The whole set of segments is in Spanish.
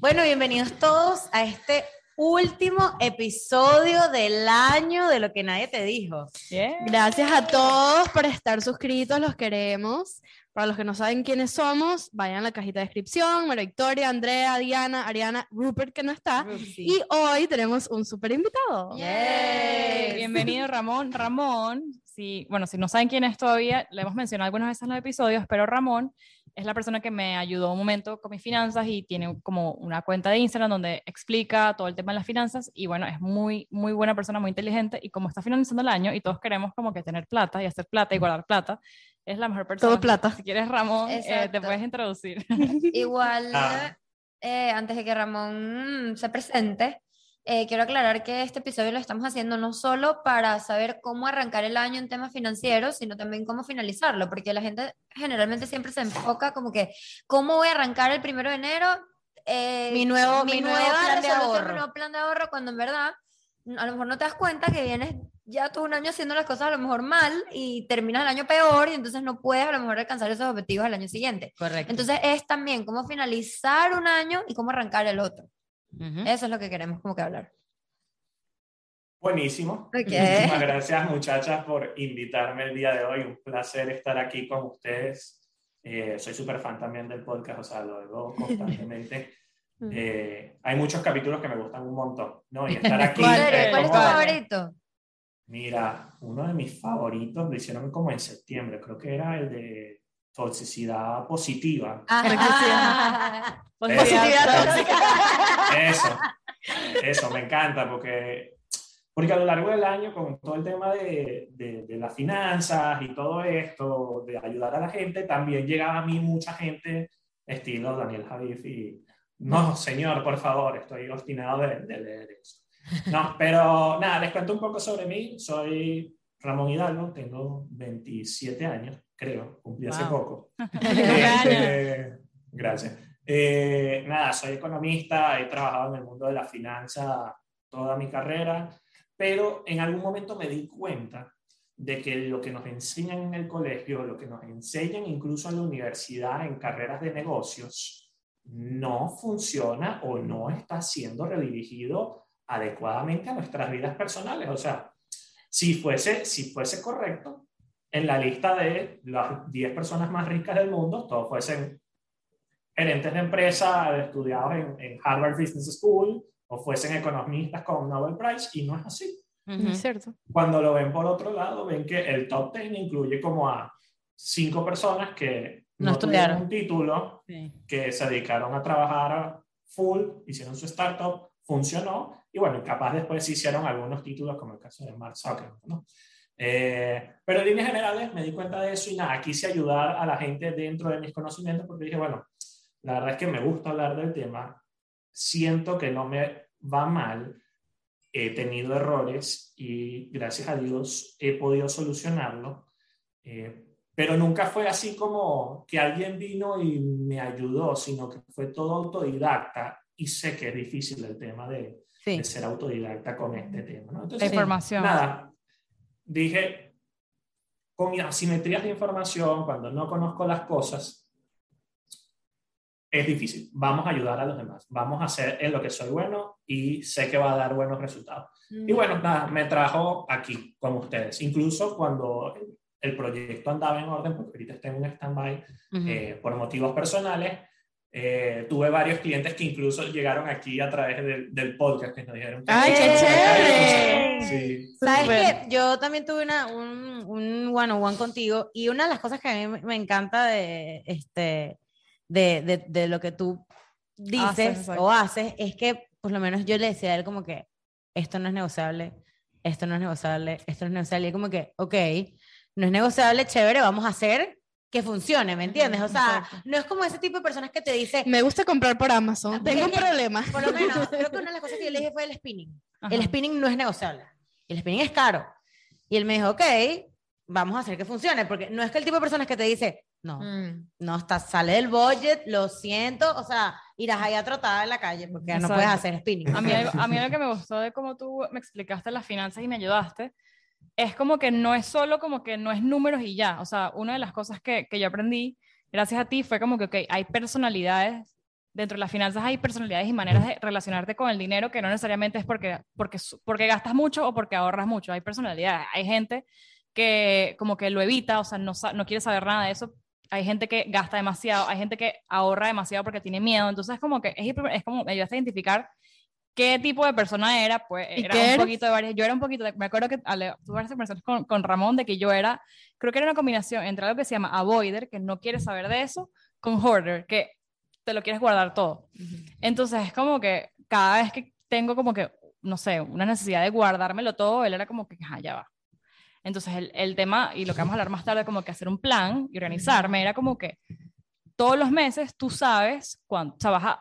Bueno, bienvenidos todos a este último episodio del año de lo que nadie te dijo. Gracias a todos por estar suscritos, los queremos. Para los que no saben quiénes somos, vayan a la cajita de descripción. María Victoria, Andrea, Diana, Ariana, Rupert que no está. Y hoy tenemos un súper invitado. Bienvenido Ramón. Ramón, si, bueno, si no saben quién es todavía, le hemos mencionado algunas veces en los episodios, pero Ramón es la persona que me ayudó un momento con mis finanzas y tiene como una cuenta de Instagram donde explica todo el tema de las finanzas y bueno, es muy, muy buena persona, muy inteligente y como está finalizando el año y todos queremos como que tener plata y hacer plata y guardar plata, es la mejor persona. Todo plata. Si quieres, Ramón, eh, te puedes introducir. Igual, ah. eh, antes de que Ramón se presente, eh, quiero aclarar que este episodio lo estamos haciendo no solo para saber cómo arrancar el año en temas financieros, sino también cómo finalizarlo, porque la gente generalmente siempre se enfoca como que, ¿cómo voy a arrancar el primero de enero? Eh, mi nuevo, mi, nuevo plan de ahorro. Mi nuevo plan de ahorro, cuando en verdad a lo mejor no te das cuenta que vienes ya todo un año haciendo las cosas a lo mejor mal y terminas el año peor y entonces no puedes a lo mejor alcanzar esos objetivos al año siguiente. Correcto. Entonces es también cómo finalizar un año y cómo arrancar el otro. Eso es lo que queremos como que hablar. Buenísimo. Muchísimas gracias muchachas por invitarme el día de hoy. Un placer estar aquí con ustedes. Eh, soy súper fan también del podcast, o sea, lo veo constantemente. Eh, hay muchos capítulos que me gustan un montón, ¿no? Y estar aquí... ¿Cuál, es tu favorito? Mira, uno de mis favoritos lo hicieron como en septiembre, creo que era el de toxicidad positiva. Ah, positividad tóxica. Eso, eso, me encanta porque, porque a lo largo del año, con todo el tema de, de, de, las finanzas y todo esto, de ayudar a la gente, también llegaba a mí mucha gente, estilo Daniel Javif, y no, señor, por favor, estoy obstinado de, de leer eso. No, pero nada, les cuento un poco sobre mí. Soy Ramón Hidalgo, tengo 27 años, creo, cumplí hace poco. Este, gracias. Eh, nada, soy economista, he trabajado en el mundo de la finanza toda mi carrera, pero en algún momento me di cuenta de que lo que nos enseñan en el colegio, lo que nos enseñan incluso en la universidad en carreras de negocios, no funciona o no está siendo redirigido adecuadamente a nuestras vidas personales. O sea, si fuese, si fuese correcto, en la lista de las 10 personas más ricas del mundo, todos fuesen gerentes de empresa estudiados en, en, Harvard Business School o fuesen economistas con Nobel Prize, y no es así. cierto. Cuando lo ven por otro lado, ven que el top 10 incluye como a cinco personas que no, tuvieron un título, que se dedicaron a trabajar full, hicieron su startup, funcionó, y bueno, capaz después se hicieron algunos títulos, como el caso de Mark Zuckerberg, ¿no? Eh, pero en líneas generales me di cuenta de eso y nada, quise ayudar a la gente dentro de mis conocimientos porque dije, bueno, la verdad es que me gusta hablar del tema, siento que no me va mal, he tenido errores y gracias a Dios he podido solucionarlo, eh, pero nunca fue así como que alguien vino y me ayudó, sino que fue todo autodidacta y sé que es difícil el tema de, de ser autodidacta con este tema. ¿no? Entonces, información. Nada, dije, con asimetrías de información, cuando no conozco las cosas, es difícil. Vamos a ayudar a los demás. Vamos a hacer en lo que soy bueno y sé que va a dar buenos resultados. Y bueno, nada, me trajo aquí con ustedes. Incluso cuando el proyecto andaba en orden, porque ahorita está en un stand-by eh, por motivos personales, eh, tuve varios clientes que incluso llegaron aquí a través del podcast que nos dijeron que ¡Ay, qué chévere! Sí. ¿Sabes que Yo también tuve una, un, un one on one contigo y una de las cosas que a mí me encanta de, este, de, de, de lo que tú dices o haces es que por lo menos yo le decía a él como que esto no es negociable, esto no es negociable, esto no es negociable y como que, ok, no es negociable, chévere, vamos a hacer que funcione, ¿me entiendes? O sea, no es como ese tipo de personas que te dice... Me gusta comprar por Amazon, tengo un problema. Por lo menos, creo que una de las cosas que yo le dije fue el spinning. El spinning no es negociable. El spinning es caro. Y él me dijo, ok, vamos a hacer que funcione, porque no es que el tipo de personas que te dice, no, mm. no está, sale del budget, lo siento, o sea, irás ahí a trotar en la calle porque no puedes hacer spinning. A mí, a mí lo que me gustó de cómo tú me explicaste las finanzas y me ayudaste es como que no es solo como que no es números y ya. O sea, una de las cosas que, que yo aprendí gracias a ti fue como que, ok, hay personalidades dentro de las finanzas hay personalidades y maneras de relacionarte con el dinero que no necesariamente es porque, porque, porque gastas mucho o porque ahorras mucho. Hay personalidades, hay gente que como que lo evita, o sea, no, no quiere saber nada de eso. Hay gente que gasta demasiado, hay gente que ahorra demasiado porque tiene miedo. Entonces, es como que es como me ayudaste a identificar qué tipo de persona era, pues era un poquito de varias, yo era un poquito, de, me acuerdo que tuve varias conversaciones con, con, Ramón de que yo era, creo que era una combinación entre algo que se llama avoider, que no quiere saber de eso, con hoarder, que te lo quieres guardar todo. Entonces es como que cada vez que tengo como que, no sé, una necesidad de guardármelo todo, él era como que, ah, ya va. Entonces el, el tema, y lo que vamos a hablar más tarde, como que hacer un plan y organizarme, era como que todos los meses tú sabes cuándo, o sea, vas a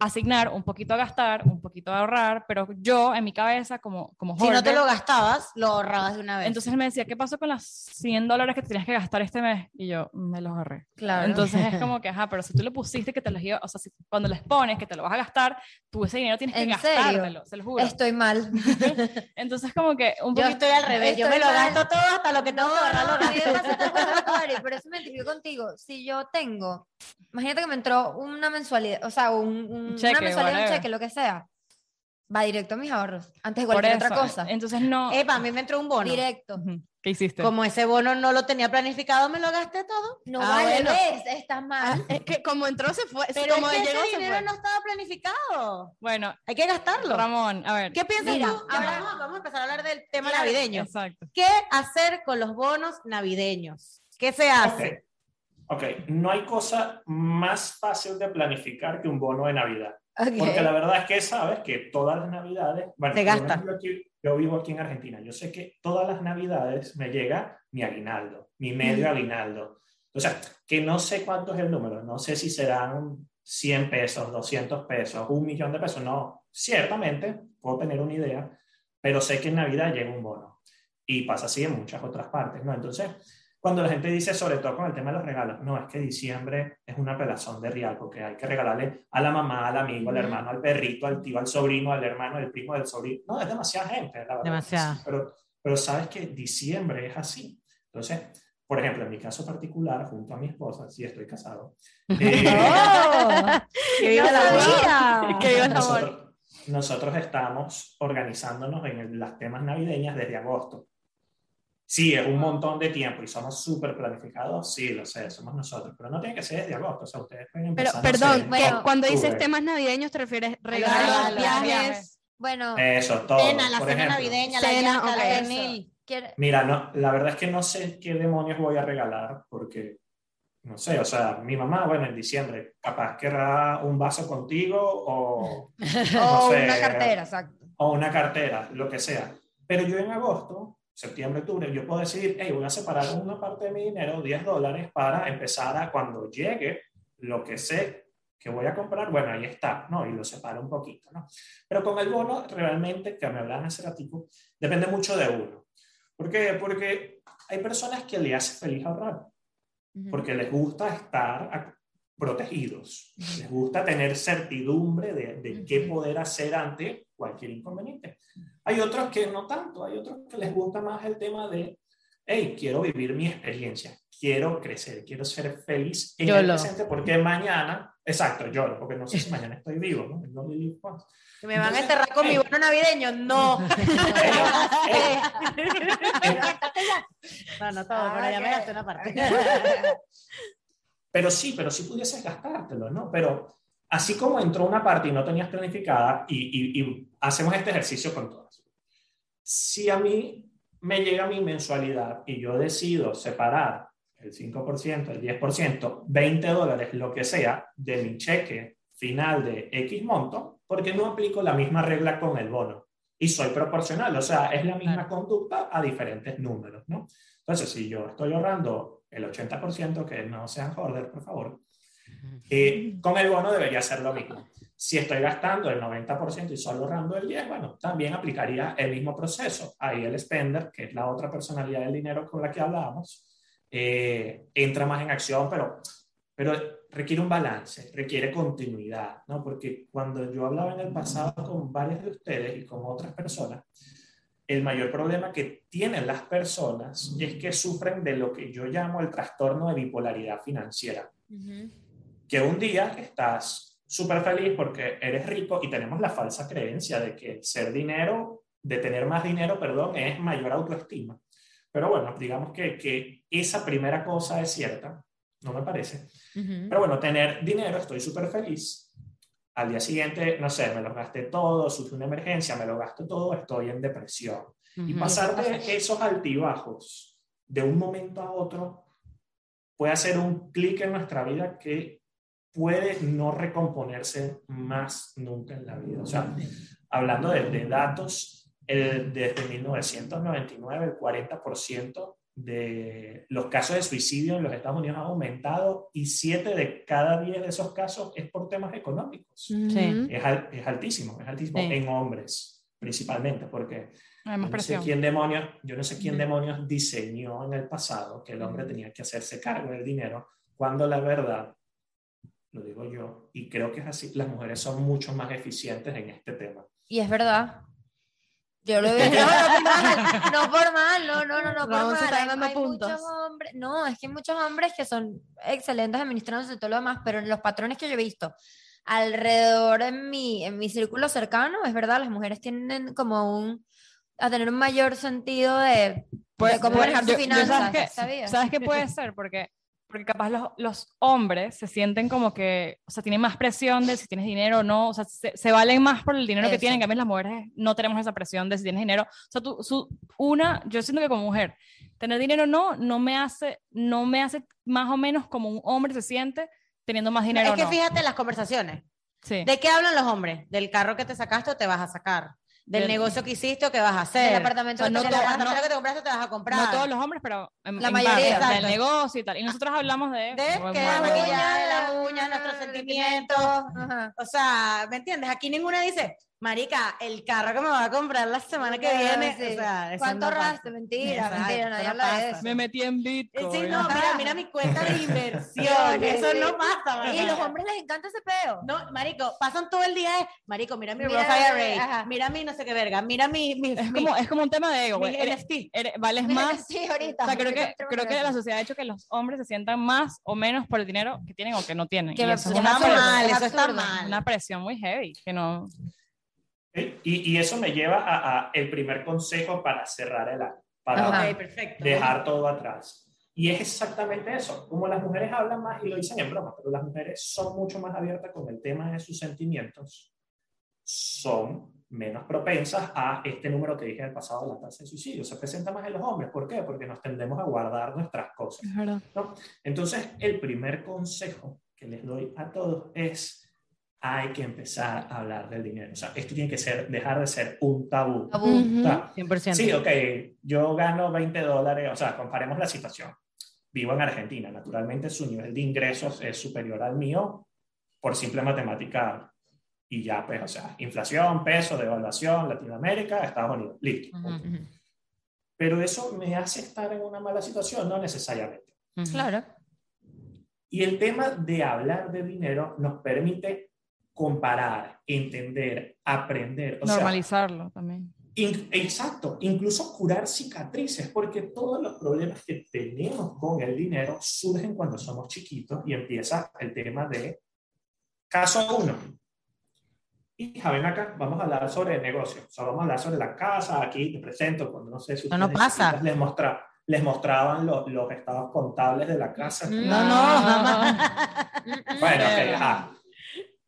asignar un poquito a gastar, un poquito a ahorrar, pero yo en mi cabeza como como Si no te lo gastabas, lo ahorrabas de una vez. Entonces él me decía, ¿qué pasó con las 100 dólares que tenías que gastar este mes? Y yo, me los ahorré. Claro. Entonces es como que, ajá, pero si tú le pusiste que te los iba, o sea, si, cuando les pones que te lo vas a gastar, tú ese dinero tienes que gastártelo, se lo juro. Estoy mal. Entonces como que un poquito... Yo estoy al revés, yo me lo gasto todo hasta lo que tengo que ahorrar lo gasto. Por eso me identifico contigo. Si yo tengo, imagínate que me entró una mensualidad, o sea, un, un una mensualidad, un cheque, lo que sea, va directo a mis ahorros, antes de cualquier otra cosa. Entonces no. Epa, a mí me entró un bono. Directo. ¿Qué hiciste? Como ese bono no lo tenía planificado, me lo gasté todo. No ah, vale, ves, estás mal. Ah, es que como entró se fue. Pero como es que ese dinero no estaba planificado. Bueno, hay que gastarlo. Ramón, a ver. ¿Qué piensas tú? Ahora vamos a empezar a hablar del tema navideño. Exacto. ¿Qué hacer con los bonos navideños? ¿Qué se hace? Ok, no hay cosa más fácil de planificar que un bono de Navidad. Porque la verdad es que sabes que todas las Navidades, bueno, yo vivo aquí en Argentina, yo sé que todas las Navidades me llega mi aguinaldo, mi medio aguinaldo. O sea, que no sé cuánto es el número, no sé si serán 100 pesos, 200 pesos, un millón de pesos, no, ciertamente puedo tener una idea, pero sé que en Navidad llega un bono. Y pasa así en muchas otras partes, ¿no? Entonces, cuando la gente dice, sobre todo con el tema de los regalos, no, es que diciembre es una pelazón de real, porque hay que regalarle a la mamá, al amigo, al hermano, al perrito, al tío, al sobrino, al hermano, al primo, al sobrino. No, es demasiada gente, la verdad. Demasiada. Pero, pero sabes que diciembre es así. Entonces, por ejemplo, en mi caso particular, junto a mi esposa, sí estoy casado. Eh, ¡Oh! ¡Que viva la vida! ¡Que viva el amor! Nosotros estamos organizándonos en las temas navideñas desde agosto. Sí, es un montón de tiempo y somos súper planificados, sí, lo sé, somos nosotros, pero no tiene que ser desde agosto, o sea, ustedes pueden empezar. Pero, perdón, cuando dices temas navideños, ¿te refieres regalos, viajes? Bueno, eso, todo. Cena, la cena navideña, la cena, okay, Mira, no, la verdad es que no sé qué demonios voy a regalar, porque, no sé, o sea, mi mamá, bueno, en diciembre, capaz querrá un vaso contigo o, o una cartera, exacto. O una cartera, lo que sea. Pero yo en agosto septiembre, octubre, yo puedo decir, hey, voy a separar una parte de mi dinero, 10 dólares, para empezar a cuando llegue lo que sé que voy a comprar, bueno, ahí está, ¿no? Y lo separo un poquito, ¿no? Pero con el bono, realmente, que me hablan hace ratito, depende mucho de uno. ¿Por qué? Porque hay personas que le hace feliz ahorrar, porque les gusta estar protegidos, les gusta tener certidumbre de, de qué poder hacer ante cualquier inconveniente. Hay otros que no tanto, hay otros que les gusta más el tema de, hey, quiero vivir mi experiencia, quiero crecer, quiero ser feliz en el presente porque mañana, exacto, yo, porque no sé si mañana estoy vivo, ¿no? No ¿Me van a enterrar con mi bono navideño? No. no, no todo, pero ya me gasté una parte. Pero sí, pero sí pudieses gastártelo, ¿no? Pero así como entró una parte y no tenías planificada, y, y hacemos este ejercicio con todas si a mí me llega mi mensualidad y yo decido separar el 5%, el 10%, 20 dólares, lo que sea, de mi cheque final de X monto, porque no aplico la misma regla con el bono. Y soy proporcional, o sea, es la misma conducta a diferentes números, ¿no? Entonces, si yo estoy ahorrando el 80%, que no sean hoarder, por favor, eh, con el bono debería ser lo mismo. Si estoy gastando el 90% y solo ahorrando el 10%, bueno, también aplicaría el mismo proceso. Ahí el spender, que es la otra personalidad del dinero con la que hablábamos, eh, entra más en acción, pero, pero requiere un balance, requiere continuidad, ¿no? Porque cuando yo hablaba en el pasado con varios de ustedes y con otras personas, el mayor problema que tienen las personas es que sufren de lo que yo llamo el trastorno de bipolaridad financiera. Que un día estás súper feliz porque eres rico y tenemos la falsa creencia de que ser dinero, de tener más dinero, perdón, es mayor autoestima. Pero bueno, digamos que, que esa primera cosa es cierta, no me parece. Pero bueno, tener dinero, estoy súper feliz. Al día siguiente, no sé, me lo gasté todo, sufrí una emergencia, me lo gasto todo, estoy en depresión. Y pasar de esos altibajos de un momento a otro puede hacer un clic en nuestra vida que puede no recomponerse más nunca en la vida. O sea, hablando de, de datos, desde 1999 el 40% de los casos de suicidio en los Estados Unidos ha aumentado y 7 de cada 10 de esos casos es por temas económicos. Sí. Es, es, altísimo, es altísimo en hombres principalmente, porque yo no, sé quién demonios, yo no sé quién demonios diseñó en el pasado que el hombre tenía que hacerse cargo del dinero, cuando la verdad, lo digo yo, y creo que es así, las mujeres son mucho más eficientes en este tema. Y es verdad, yo lo veo, no, no, por mal, no, no, no, no, por mal. Hay, muchos hombres, no, es que hay muchos hombres que son excelentes administrándose todo lo demás, pero en los patrones que yo he visto alrededor en mi, en mi círculo cercano, es verdad, las mujeres tienen como un, a tener un mayor sentido de, pues, cómo manejar sus finanzas. ¿sabes, ¿Sabes qué puede ser? Porque porque capaz los, los, hombres se sienten como que, o sea, tienen más presión de si tienes dinero o no, o sea, se, valen más por el dinero que tienen, que a mí las mujeres no tenemos esa presión de si tienes dinero. O sea, tú, su, una, yo siento que como mujer, tener dinero no, no me hace, no me hace más o menos como un hombre se siente teniendo más dinero. Es que fíjate las conversaciones. Sí. ¿De qué hablan los hombres? ¿Del carro que te sacaste o te vas a sacar? Del negocio que hiciste o que vas a hacer. Del apartamento, no, que, te compraste te vas a comprar. No todos los hombres, pero en, la mayoría del negocio y tal. Y nosotros hablamos de... De que la maquillaje, de las uñas, nuestros sentimientos. O sea, ¿me entiendes? Aquí ninguna dice, Marica, el carro que me va a comprar la semana que viene. O sea, ¿Cuánto ahorraste? mentira, mentira, no, habla de eso. Me metí en Bitcoin. Sí, no, mira, mira mi cuenta de inversión. eso no pasa, marica. Y a los hombres les encanta ese peo. No, marico, pasan todo el día, marico, mira mi Roth IRA, mira mi no sé qué verga, mira mi... mi es, como, es como un tema de ego. Eres, eres, vales más. Sí, ahorita. O sea, creo que, creo que la sociedad ha hecho que los hombres se sientan más o menos por el dinero que tienen o que no tienen. Que eso, está mal, eso está mal. Una presión muy heavy, que no... Y, y, eso me lleva a, el primer consejo para cerrar el año, para dejar todo atrás. Y es exactamente eso, como las mujeres hablan más, y lo dicen en broma, pero las mujeres son mucho más abiertas con el tema de sus sentimientos, son menos propensas a este número que dije en el pasado de la tasa de suicidio. Se presenta más en los hombres. ¿Por qué? Porque nos tendemos a guardar nuestras cosas. ¿no? Entonces, el primer consejo que les doy a todos es hay que empezar a hablar del dinero. O sea, esto tiene que ser, dejar de ser un tabú. Tabú, 100%. Sí, ok, yo gano 20 dólares, o sea, comparemos la situación. Vivo en Argentina, naturalmente su nivel de ingresos es superior al mío por simple matemática y ya, pues, o sea, inflación, peso, devaluación, Latinoamérica, Estados Unidos, listo. Pero eso me hace estar en una mala situación, no necesariamente. Claro. Y el tema de hablar de dinero nos permite comparar, entender, aprender. Normalizarlo también. exacto, incluso curar cicatrices, porque todos los problemas que tenemos con el dinero surgen cuando somos chiquitos y empieza el tema de caso uno. Y ven acá, vamos a hablar sobre el negocio, o sea, vamos a hablar sobre la casa, aquí te presento, cuando no sé si no, no pasa. Les, mostra, les mostraban los, los estados contables de la casa. No, no, no. bueno, ok,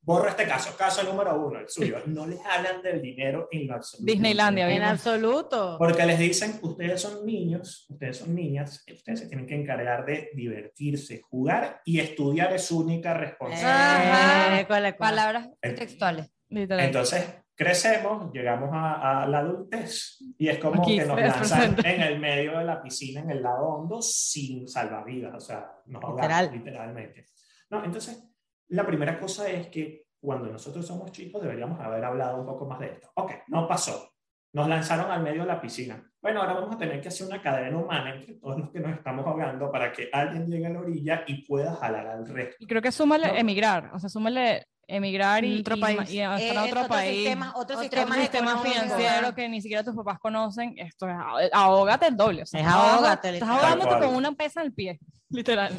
Borro este caso, caso número uno, el suyo. No les hablan del dinero en lo absoluto. Disneylandia, en absoluto. Porque les dicen, ustedes son niños, ustedes son niñas, ustedes se tienen que encargar de divertirse, jugar y estudiar es su única responsabilidad. Eh, Palabras textuales. Entonces, crecemos, llegamos a, la adultez y es como que nos lanzan en el medio de la piscina, en el lado hondo, sin salvavidas, o sea, nos ahogamos literalmente. No, entonces la primera cosa es que cuando nosotros somos chicos deberíamos haber hablado un poco más de esto. Ok, no pasó. Nos lanzaron al medio de la piscina. Bueno, ahora vamos a tener que hacer una cadena humana entre todos los que nos estamos ahogando para que alguien llegue a la orilla y pueda jalar al resto. Y creo que súmale emigrar, o sea, súmale emigrar y, otro país. y, estar a otro, país. Sistema, otro, sistema, sistema financiero que ni siquiera tus papás conocen. Esto es ahógate el doble. O sea, es ahógate. Estás ahogándote con una pesa en el pie, literal.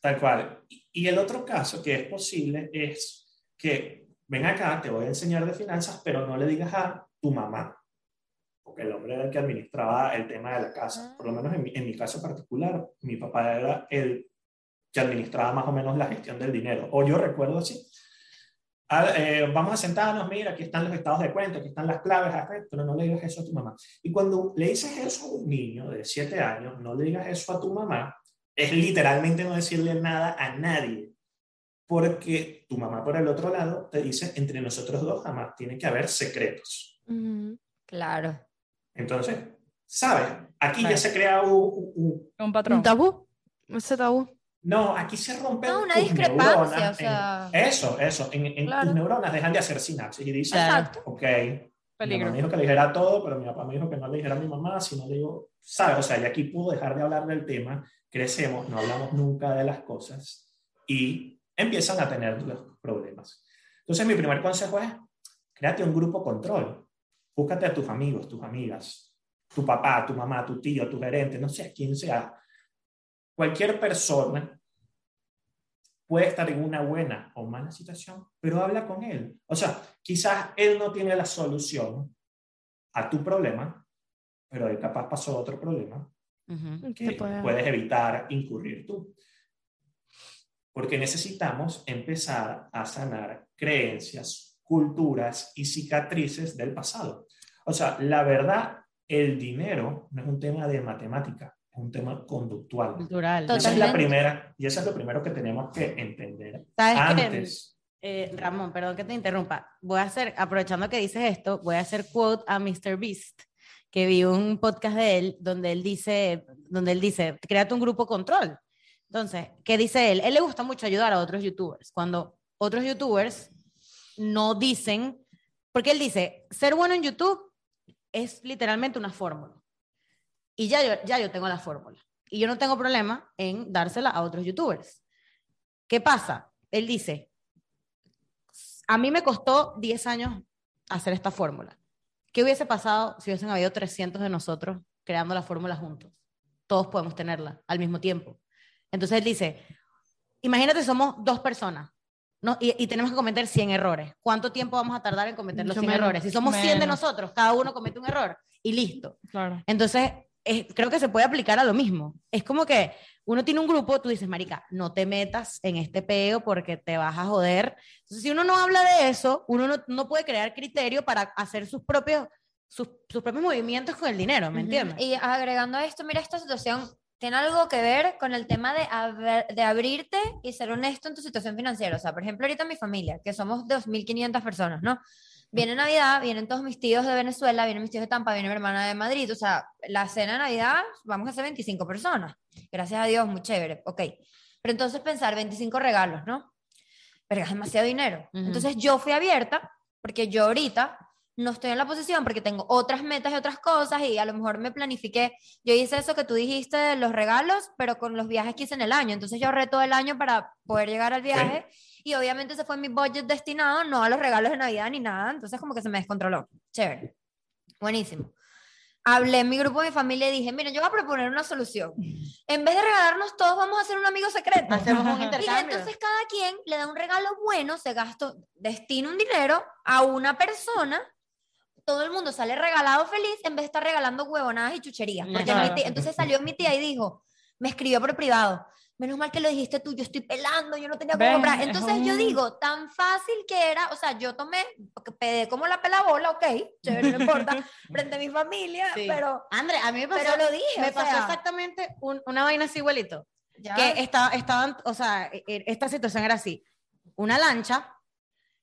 Tal cual. Y el otro caso que es posible es que ven acá, te voy a enseñar de finanzas, pero no le digas a tu mamá, porque el hombre era el que administraba el tema de la casa. Por lo menos en mi, en mi caso particular, mi papá era el que administraba más o menos la gestión del dinero, o yo recuerdo así. Ah, eh, vamos a sentarnos, mira, aquí están los estados de cuenta, aquí están las claves, pero no le digas eso a tu mamá. Y cuando le dices eso a un niño de 7 años, no le digas eso a tu mamá, es literalmente no decirle nada a nadie. Porque tu mamá por el otro lado te dice, entre nosotros dos jamás tiene que haber secretos. Claro. Entonces, ¿sabes? Aquí ya se crea un, un, patrón. ¿Un tabú? Ese tabú. No, aquí se rompe no, una discrepancia, o sea... eso, eso. En, en tus neuronas dejan de hacer sinapsis y dicen, Exacto. ok, mi mamá me dijo que le dijera todo, pero mi papá me dijo que no le dijera a mi mamá, si no le digo, ¿sabes? O sea, y aquí pudo dejar de hablar del tema, crecemos, no hablamos nunca de las cosas y empiezan a tener los problemas. Entonces, mi primer consejo es, créate un grupo control. Búscate a tus amigos, tus amigas, tu papá, tu mamá, tu tío, tu gerente, no sé quién sea, Cualquier persona puede estar en una buena o mala situación, pero habla con él. O sea, quizás él no tiene la solución a tu problema, pero él capaz pasó otro problema que puedes evitar incurrir tú. Porque necesitamos empezar a sanar creencias, culturas y cicatrices del pasado. O sea, la verdad, el dinero no es un tema de matemática, un tema conductual. Cultural. Esa es la primera, y eso es lo primero que tenemos que entender. Antes. Eh, Ramón, perdón que te interrumpa. Voy a hacer, aprovechando que dices esto, voy a hacer quote a Mr. Beast, que vi un podcast de él donde él dice, donde él dice, créate un grupo control. Entonces, ¿qué dice él? Él le gusta mucho ayudar a otros youtubers. Cuando otros youtubers no dicen, porque él dice, ser bueno en YouTube es literalmente una fórmula. Y ya yo, ya yo tengo la fórmula. Y yo no tengo problema en dársela a otros youtubers. ¿Qué pasa? Él dice, a mí me costó 10 años hacer esta fórmula. ¿Qué hubiese pasado si hubiesen habido 300 de nosotros creando la fórmula juntos? Todos podemos tenerla al mismo tiempo. Entonces él dice, imagínate, somos dos personas no, y, tenemos que cometer 100 errores. ¿Cuánto tiempo vamos a tardar en cometer los 100 errores? Si somos 100 de nosotros, cada uno comete un error y listo. Claro. Entonces, creo que se puede aplicar a lo mismo. Es como que uno tiene un grupo, tú dices, Marica, no te metas en este peo porque te vas a joder. Entonces, si uno no habla de eso, uno no, puede crear criterio para hacer sus propios, sus, propios movimientos con el dinero, ¿me entiendes? Y agregando a esto, mira, esta situación tiene algo que ver con el tema de, de abrirte y ser honesto en tu situación financiera. O sea, por ejemplo, ahorita mi familia, que somos 2.500 personas, ¿no? Viene Navidad, vienen todos mis tíos de Venezuela, vienen mis tíos de Tampa, viene mi hermana de Madrid. O sea, la cena de Navidad vamos a hacer 25 personas. Gracias a Dios, muy chévere. Ok. Pero entonces pensar 25 regalos, ¿no? Pero es demasiado dinero. Entonces yo fui abierta, porque yo ahorita no estoy en la posición porque tengo otras metas y otras cosas y a lo mejor me planifiqué. Yo hice eso que tú dijiste de los regalos, pero con los viajes que hice en el año. Entonces yo ahorré todo el año para poder llegar al viaje y obviamente se fue mi budget destinado no a los regalos de Navidad ni nada, entonces como que se me descontroló. Chévere. Buenísimo. Hablé en mi grupo de mi familia y dije, mira, yo voy a proponer una solución. En vez de regalarnos todos, vamos a hacer un amigo secreto. Hacemos un intercambio. Y entonces cada quien le da un regalo bueno, se gastó, destina un dinero a una persona todo el mundo sale regalado feliz en vez de estar regalando huevonadas y chucherías. Porque entonces salió mi tía y dijo, me escribió por privado, menos mal que lo dijiste tú, yo estoy pelando, yo no tenía que comprar. Entonces yo digo, tan fácil que era, o sea, yo tomé, pedí como la pelabola, ok, chévere, no importa, frente a mi familia, pero... André, a mí me pasó, pero lo dije, me pasó exactamente una vaina así igualito. Que estaba, estaban, o sea, e, e, esta situación era así, una lancha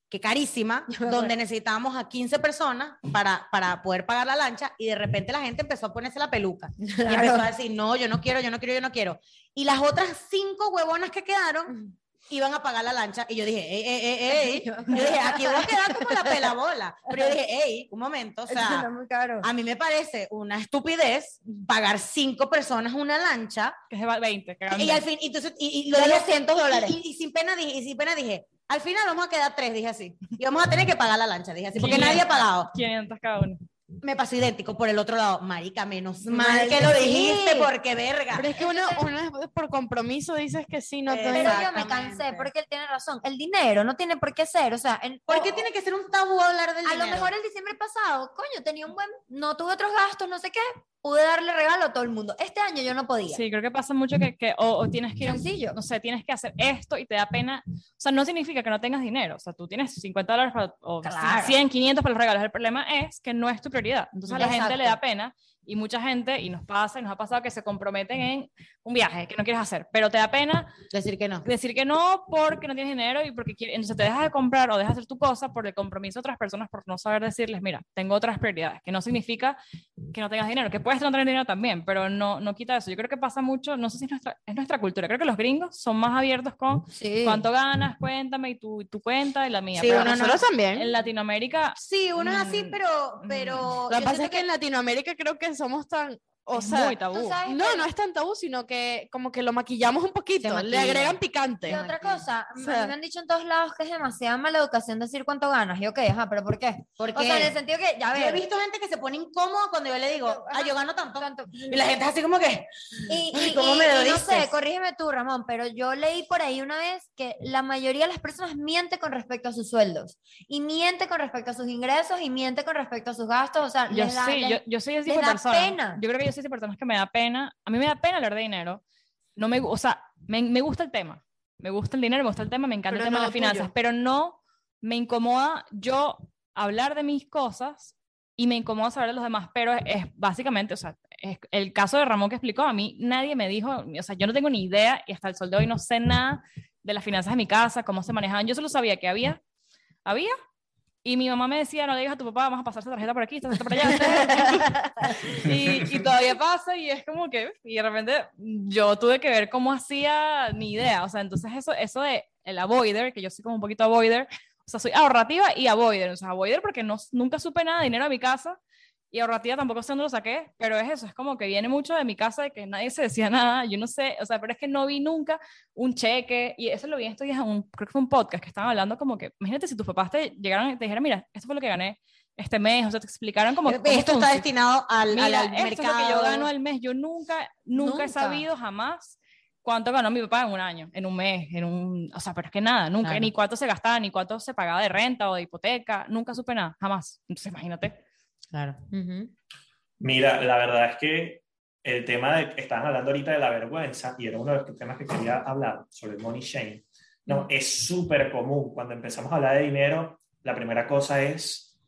que carísima, donde necesitábamos a 15 personas para, para poder pagar la lancha y de repente la gente empezó a ponerse la peluca y empezó a decir, no, yo no quiero, yo no quiero, yo no quiero. Y las otras cinco huevonas que quedaron iban a pagar la lancha y yo dije, ey, ey, ey, ey. Yo dije, aquí voy a quedar como la pelabola. Pero yo dije, ey, un momento, o sea, a mí me parece una estupidez pagar cinco personas una lancha. Que se va 20. y al fin, entonces, y, lo de 200 dólares. Y, sin pena dije, y sin pena dije, al final vamos a quedar tres, dije así. Y vamos a tener que pagar la lancha, dije así, porque nadie ha pagado. 500 cada uno. Me pasó idéntico por el otro lado. Marica, menos mal que lo dijiste porque verga. Pero es que uno, uno por compromiso dices que sí, no te Pero yo me cansé porque él tiene razón. El dinero no tiene por qué ser, o sea, en- ¿Por o- qué tiene que ser un tabú hablar del a dinero? lo mejor el diciembre pasado, coño, tenía un buen, no tuve otros gastos, no sé qué, pude darle regalo a todo el mundo. Este año yo no podía. Sí, creo que pasa mucho que, que o, o tienes que ir, a Sencillo. no sé, tienes que hacer esto y te da pena. O sea, no significa que no tengas dinero. O sea, tú tienes 50 dólares para, o Claro. 100, 500 para los regalos. El problema es que no es tu prioridad. Entonces a la gente le da pena y mucha gente, y nos pasa, y nos ha pasado que se comprometen en un viaje que no quieres hacer, pero te da pena Decir que no. decir que no porque no tienes dinero y porque quieres, entonces te dejas de comprar o dejas de hacer tu cosa por el compromiso de otras personas por no saber decirles, mira, tengo otras prioridades, que no significa que no tengas dinero, que puedes no tener dinero también, pero no, no quita eso. Yo creo que pasa mucho, no sé si es nuestra, es nuestra cultura, creo que los gringos son más abiertos con Sí. cuánto ganas, cuéntame, y tu, tu cuenta y la mía. Sí, pero uno no- Nosotros también. en Latinoamérica, Sí, uno es así, Mm, pero, mm. pero Lo yo que pasa es que en Latinoamérica creo que somos tan, o es sea, muy tabú. No, que- no es tan tabú, sino que como que lo maquillamos un poquito, le agregan picante. Y otra cosa, O sea- me han dicho en todos lados que es demasiada mala educación decir cuánto ganas. Y ok, ajá, pero ¿por qué? porque O sea, en el sentido que, ya yo he visto gente que se pone incómoda cuando yo le digo, Yo- ah, yo gano tanto. tanto- Y la gente es así como que, Y, y- ¿cómo y- me lo y no sé, dices? corrígeme tú, Ramón, pero yo leí por ahí una vez que la mayoría de las personas miente con respecto a sus sueldos. Y miente con respecto a sus ingresos y miente con respecto a sus gastos. O sea, Yo les da- sí, les- yo, yo soy ese les tipo de persona. pena. Yo creo que yo soy de personas que me da pena. A mí me da pena hablar de dinero. No me, o sea, me, me gusta el tema. Me gusta el dinero, me gusta el tema, me encanta Pero el tema de no las finanzas, tuyo. pero no me incomoda yo hablar de mis cosas y me incomoda saber de los demás, pero es, es básicamente, o sea, es el caso de Ramón que explicó, a mí nadie me dijo, o sea, yo no tengo ni idea y hasta el sol de hoy no sé nada de las finanzas de mi casa, cómo se manejaban. Yo solo sabía que había, había, y mi mamá me decía, no le digas a tu papá, vamos a pasar esa tarjeta por aquí, esta tarjeta por allá. y, y todavía pasa y es como que, y de repente yo tuve que ver cómo hacía ni idea, o sea, entonces eso, eso de el avoider, que yo soy como un poquito avoider, o sea, soy ahorrativa y avoider, o sea, avoider porque no, nunca supe nada de dinero a mi casa y ahorrativa tampoco sé dónde lo saqué, pero es eso, es como que viene mucho de mi casa de que nadie se decía nada, yo no sé, o sea, pero es que no vi nunca un cheque, y eso lo vi en estos días en un, creo que fue un podcast que estaban hablando como que, imagínate si tus papás te llegaron y te dijeran, mira, esto fue lo que gané este mes, o sea, te explicaron como... cómo esto está funciona. destinado al, al- Mira, al esto mercado. es lo que yo gano al mes. Yo nunca, nunca, Nunca. he sabido jamás cuánto ganó mi papá en un año, en un mes, en un... O sea, pero es que nada, nunca, Claro. ni cuánto se gastaba, ni cuánto se pagaba de renta o de hipoteca, nunca supe nada, jamás. Entonces, imagínate. Claro. Ujú. Mira, la verdad es que el tema de, estaban hablando ahorita de la vergüenza, y era uno de los temas que quería hablar, sobre el money shame. No, es súper común. Cuando empezamos a hablar de dinero, la primera cosa es,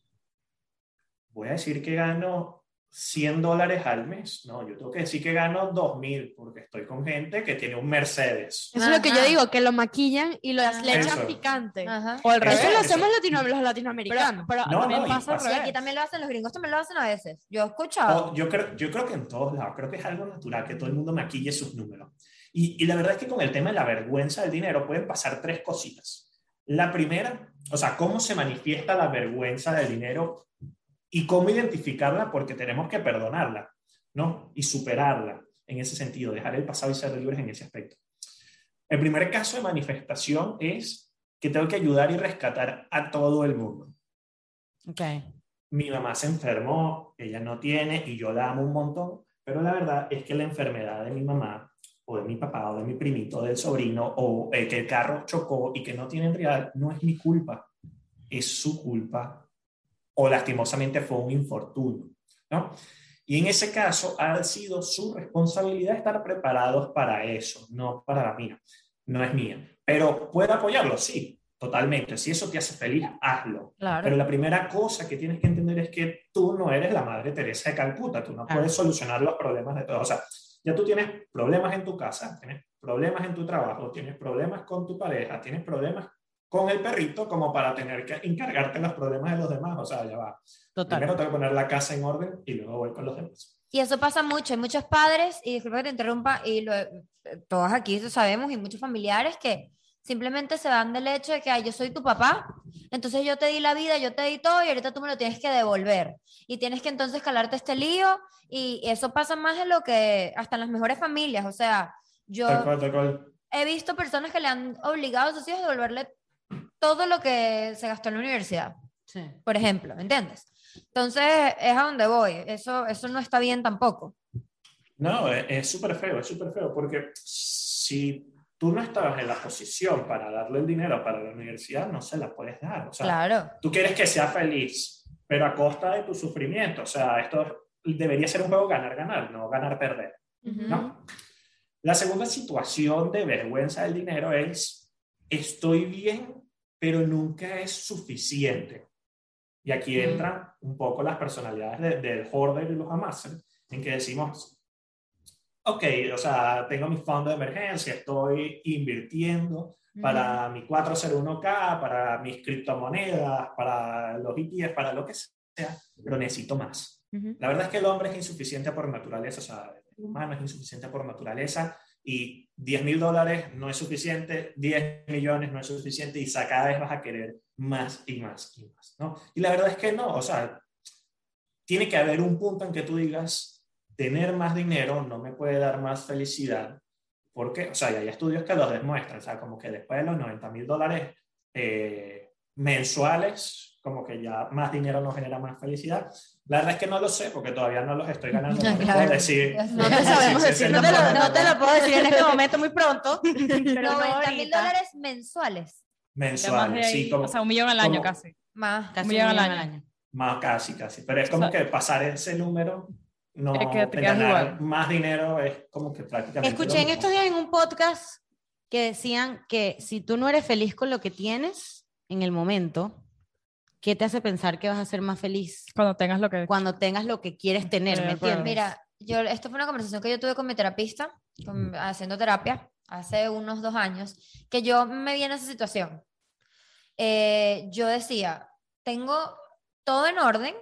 voy a decir que gano 100 dólares al mes. No, yo tengo que decir que gano 2000, porque estoy con gente que tiene un Mercedes. Eso es lo que yo Ajá. digo, que lo maquillan y lo, Ajá. le echan Eso. picante. Ajá. O al Eso- Eso revés. lo eso. hacemos latino- los Pero, latinoamericanos. pero No, también no, pasa Y revés. aquí también lo hacen, los gringos también lo hacen a veces. Yo he escuchado. Oh, yo, creo, yo creo que en todos lados, creo que es algo natural que todo el mundo maquille sus números. Y, y la verdad es que con el tema de la vergüenza del dinero pueden pasar tres cositas. La primera, o sea, cómo se manifiesta la vergüenza del dinero y cómo identificarla porque tenemos que perdonarla, ¿no? Y superarla en ese sentido, dejar el pasado y ser libres en ese aspecto. El primer caso de manifestación es que tengo que ayudar y rescatar a todo el mundo Ok. mi mamá se enfermó, ella no tiene y yo la amo un montón, pero la verdad es que la enfermedad de mi mamá o de mi papá o de mi primito, del sobrino o eh, que el carro chocó y que no tienen real, no es mi culpa, es su culpa o lastimosamente fue un infortunio, ¿no? Y en ese caso ha sido su responsabilidad estar preparados para eso, no para la mía, no es mía. Pero ¿puedo apoyarlo? Sí, totalmente. Si eso te hace feliz, hazlo. Claro. Pero la primera cosa que tienes que entender es que tú no eres la Madre Teresa de Calcuta, tú no puedes solucionar los problemas de todos. O sea, ya tú tienes problemas en tu casa, tienes problemas en tu trabajo, tienes problemas con tu pareja, tienes problemas con el perrito como para tener que encargarte los problemas de los demás. O sea, ya va. Total. Primero tengo que poner la casa en orden y luego voy con los demás. Y eso pasa mucho. Hay muchos padres, y disculpa que te interrumpa, y lo, todos aquí lo sabemos, y muchos familiares que simplemente se dan del hecho de que "Ay, yo soy tu papá, entonces yo te di la vida, yo te di todo, y ahorita tú me lo tienes que devolver. Y tienes que entonces calarte este lío, y eso pasa más de lo que hasta en las mejores familias. O sea, yo Tal cual, tal cual. he visto personas que le han obligado a sus hijos a devolverle todo lo que se gastó en la universidad. Por ejemplo, ¿me entiendes? Entonces, es a donde voy. Eso, eso no está bien tampoco. No, es súper feo, es súper feo, porque si tú no estabas en la posición para darle el dinero para la universidad, no se la puedes dar. O sea, claro. tú quieres que sea feliz, pero a costa de tu sufrimiento. O sea, esto debería ser un juego ganar-ganar, no ganar-perder. ¿no? La segunda situación de vergüenza del dinero es, estoy bien, pero nunca es suficiente. Y aquí entran un poco las personalidades del hoarder y los amasers, en que decimos, ok, o sea, tengo mi fondo de emergencia, estoy invirtiendo para mi 401k, para mis criptomonedas, para los ETFs, para lo que sea, pero necesito más. La verdad es que el hombre es insuficiente por naturaleza, o sea, el humano es insuficiente por naturaleza y 10 mil dólares no es suficiente, 10 millones no es suficiente y cada vez vas a querer más y más y más, ¿no? Y la verdad es que no, o sea, tiene que haber un punto en que tú digas, tener más dinero no me puede dar más felicidad, porque, o sea, hay estudios que lo demuestran, o sea, como que después de los 90 mil dólares eh, mensuales, como que ya más dinero no genera más felicidad. La verdad es que no lo sé porque todavía no los estoy ganando. No, te puedo decir. No te sabemos decir. No te, lo, no te lo puedo decir en este momento muy pronto. Pero 90 mil dólares mensuales. Mensuales, sí. Como, o sea, un millón al año casi. Más. Casi un millón, al año. Más, casi, casi. Pero es como que pasar ese número no es que te ganar más dinero es como que prácticamente. Escuché en estos días en un podcast que decían que si tú no eres feliz con lo que tienes en el momento, ¿qué te hace pensar que vas a ser más feliz? Cuando tengas lo que... Cuando tengas lo que quieres tener, ¿me entiendes? Mira, yo, esto fue una conversación que yo tuve con mi terapista, haciendo terapia, hace unos dos años, que yo me vi en esa situación. Eh, yo decía, tengo todo en orden,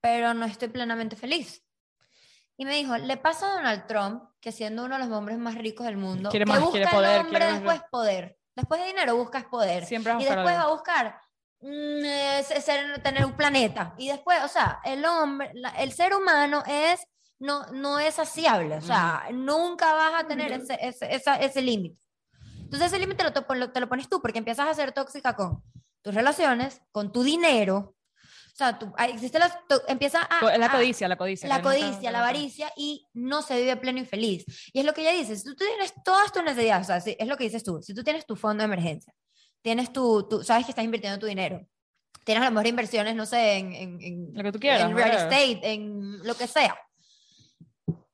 pero no estoy plenamente feliz. Y me dijo, le pasa a Donald Trump, que siendo uno de los hombres más ricos del mundo, quiere más, que busca poder, el hombre después poder. Después de dinero buscas poder. Siempre y después va a buscar mm, ser, tener un planeta. Y después, o sea, el hombre, el ser humano es, no, no es saciable. O sea, nunca vas a tener ese, ese, ese límite. Entonces ese límite te lo pones tú porque empiezas a ser tóxica con tus relaciones, con tu dinero, o sea, tú, existe la, empieza a... La codicia, la codicia. La codicia, la avaricia y no se vive pleno y feliz. Y es lo que ella dice, si tú tienes todas tus necesidades, o sea, es lo que dices tú, si tú tienes tu fondo de emergencia, tienes tu, tú sabes que estás invirtiendo tu dinero, tienes a lo mejor inversiones, no sé, en, en, lo que tú quieras, en real estate, en lo que sea.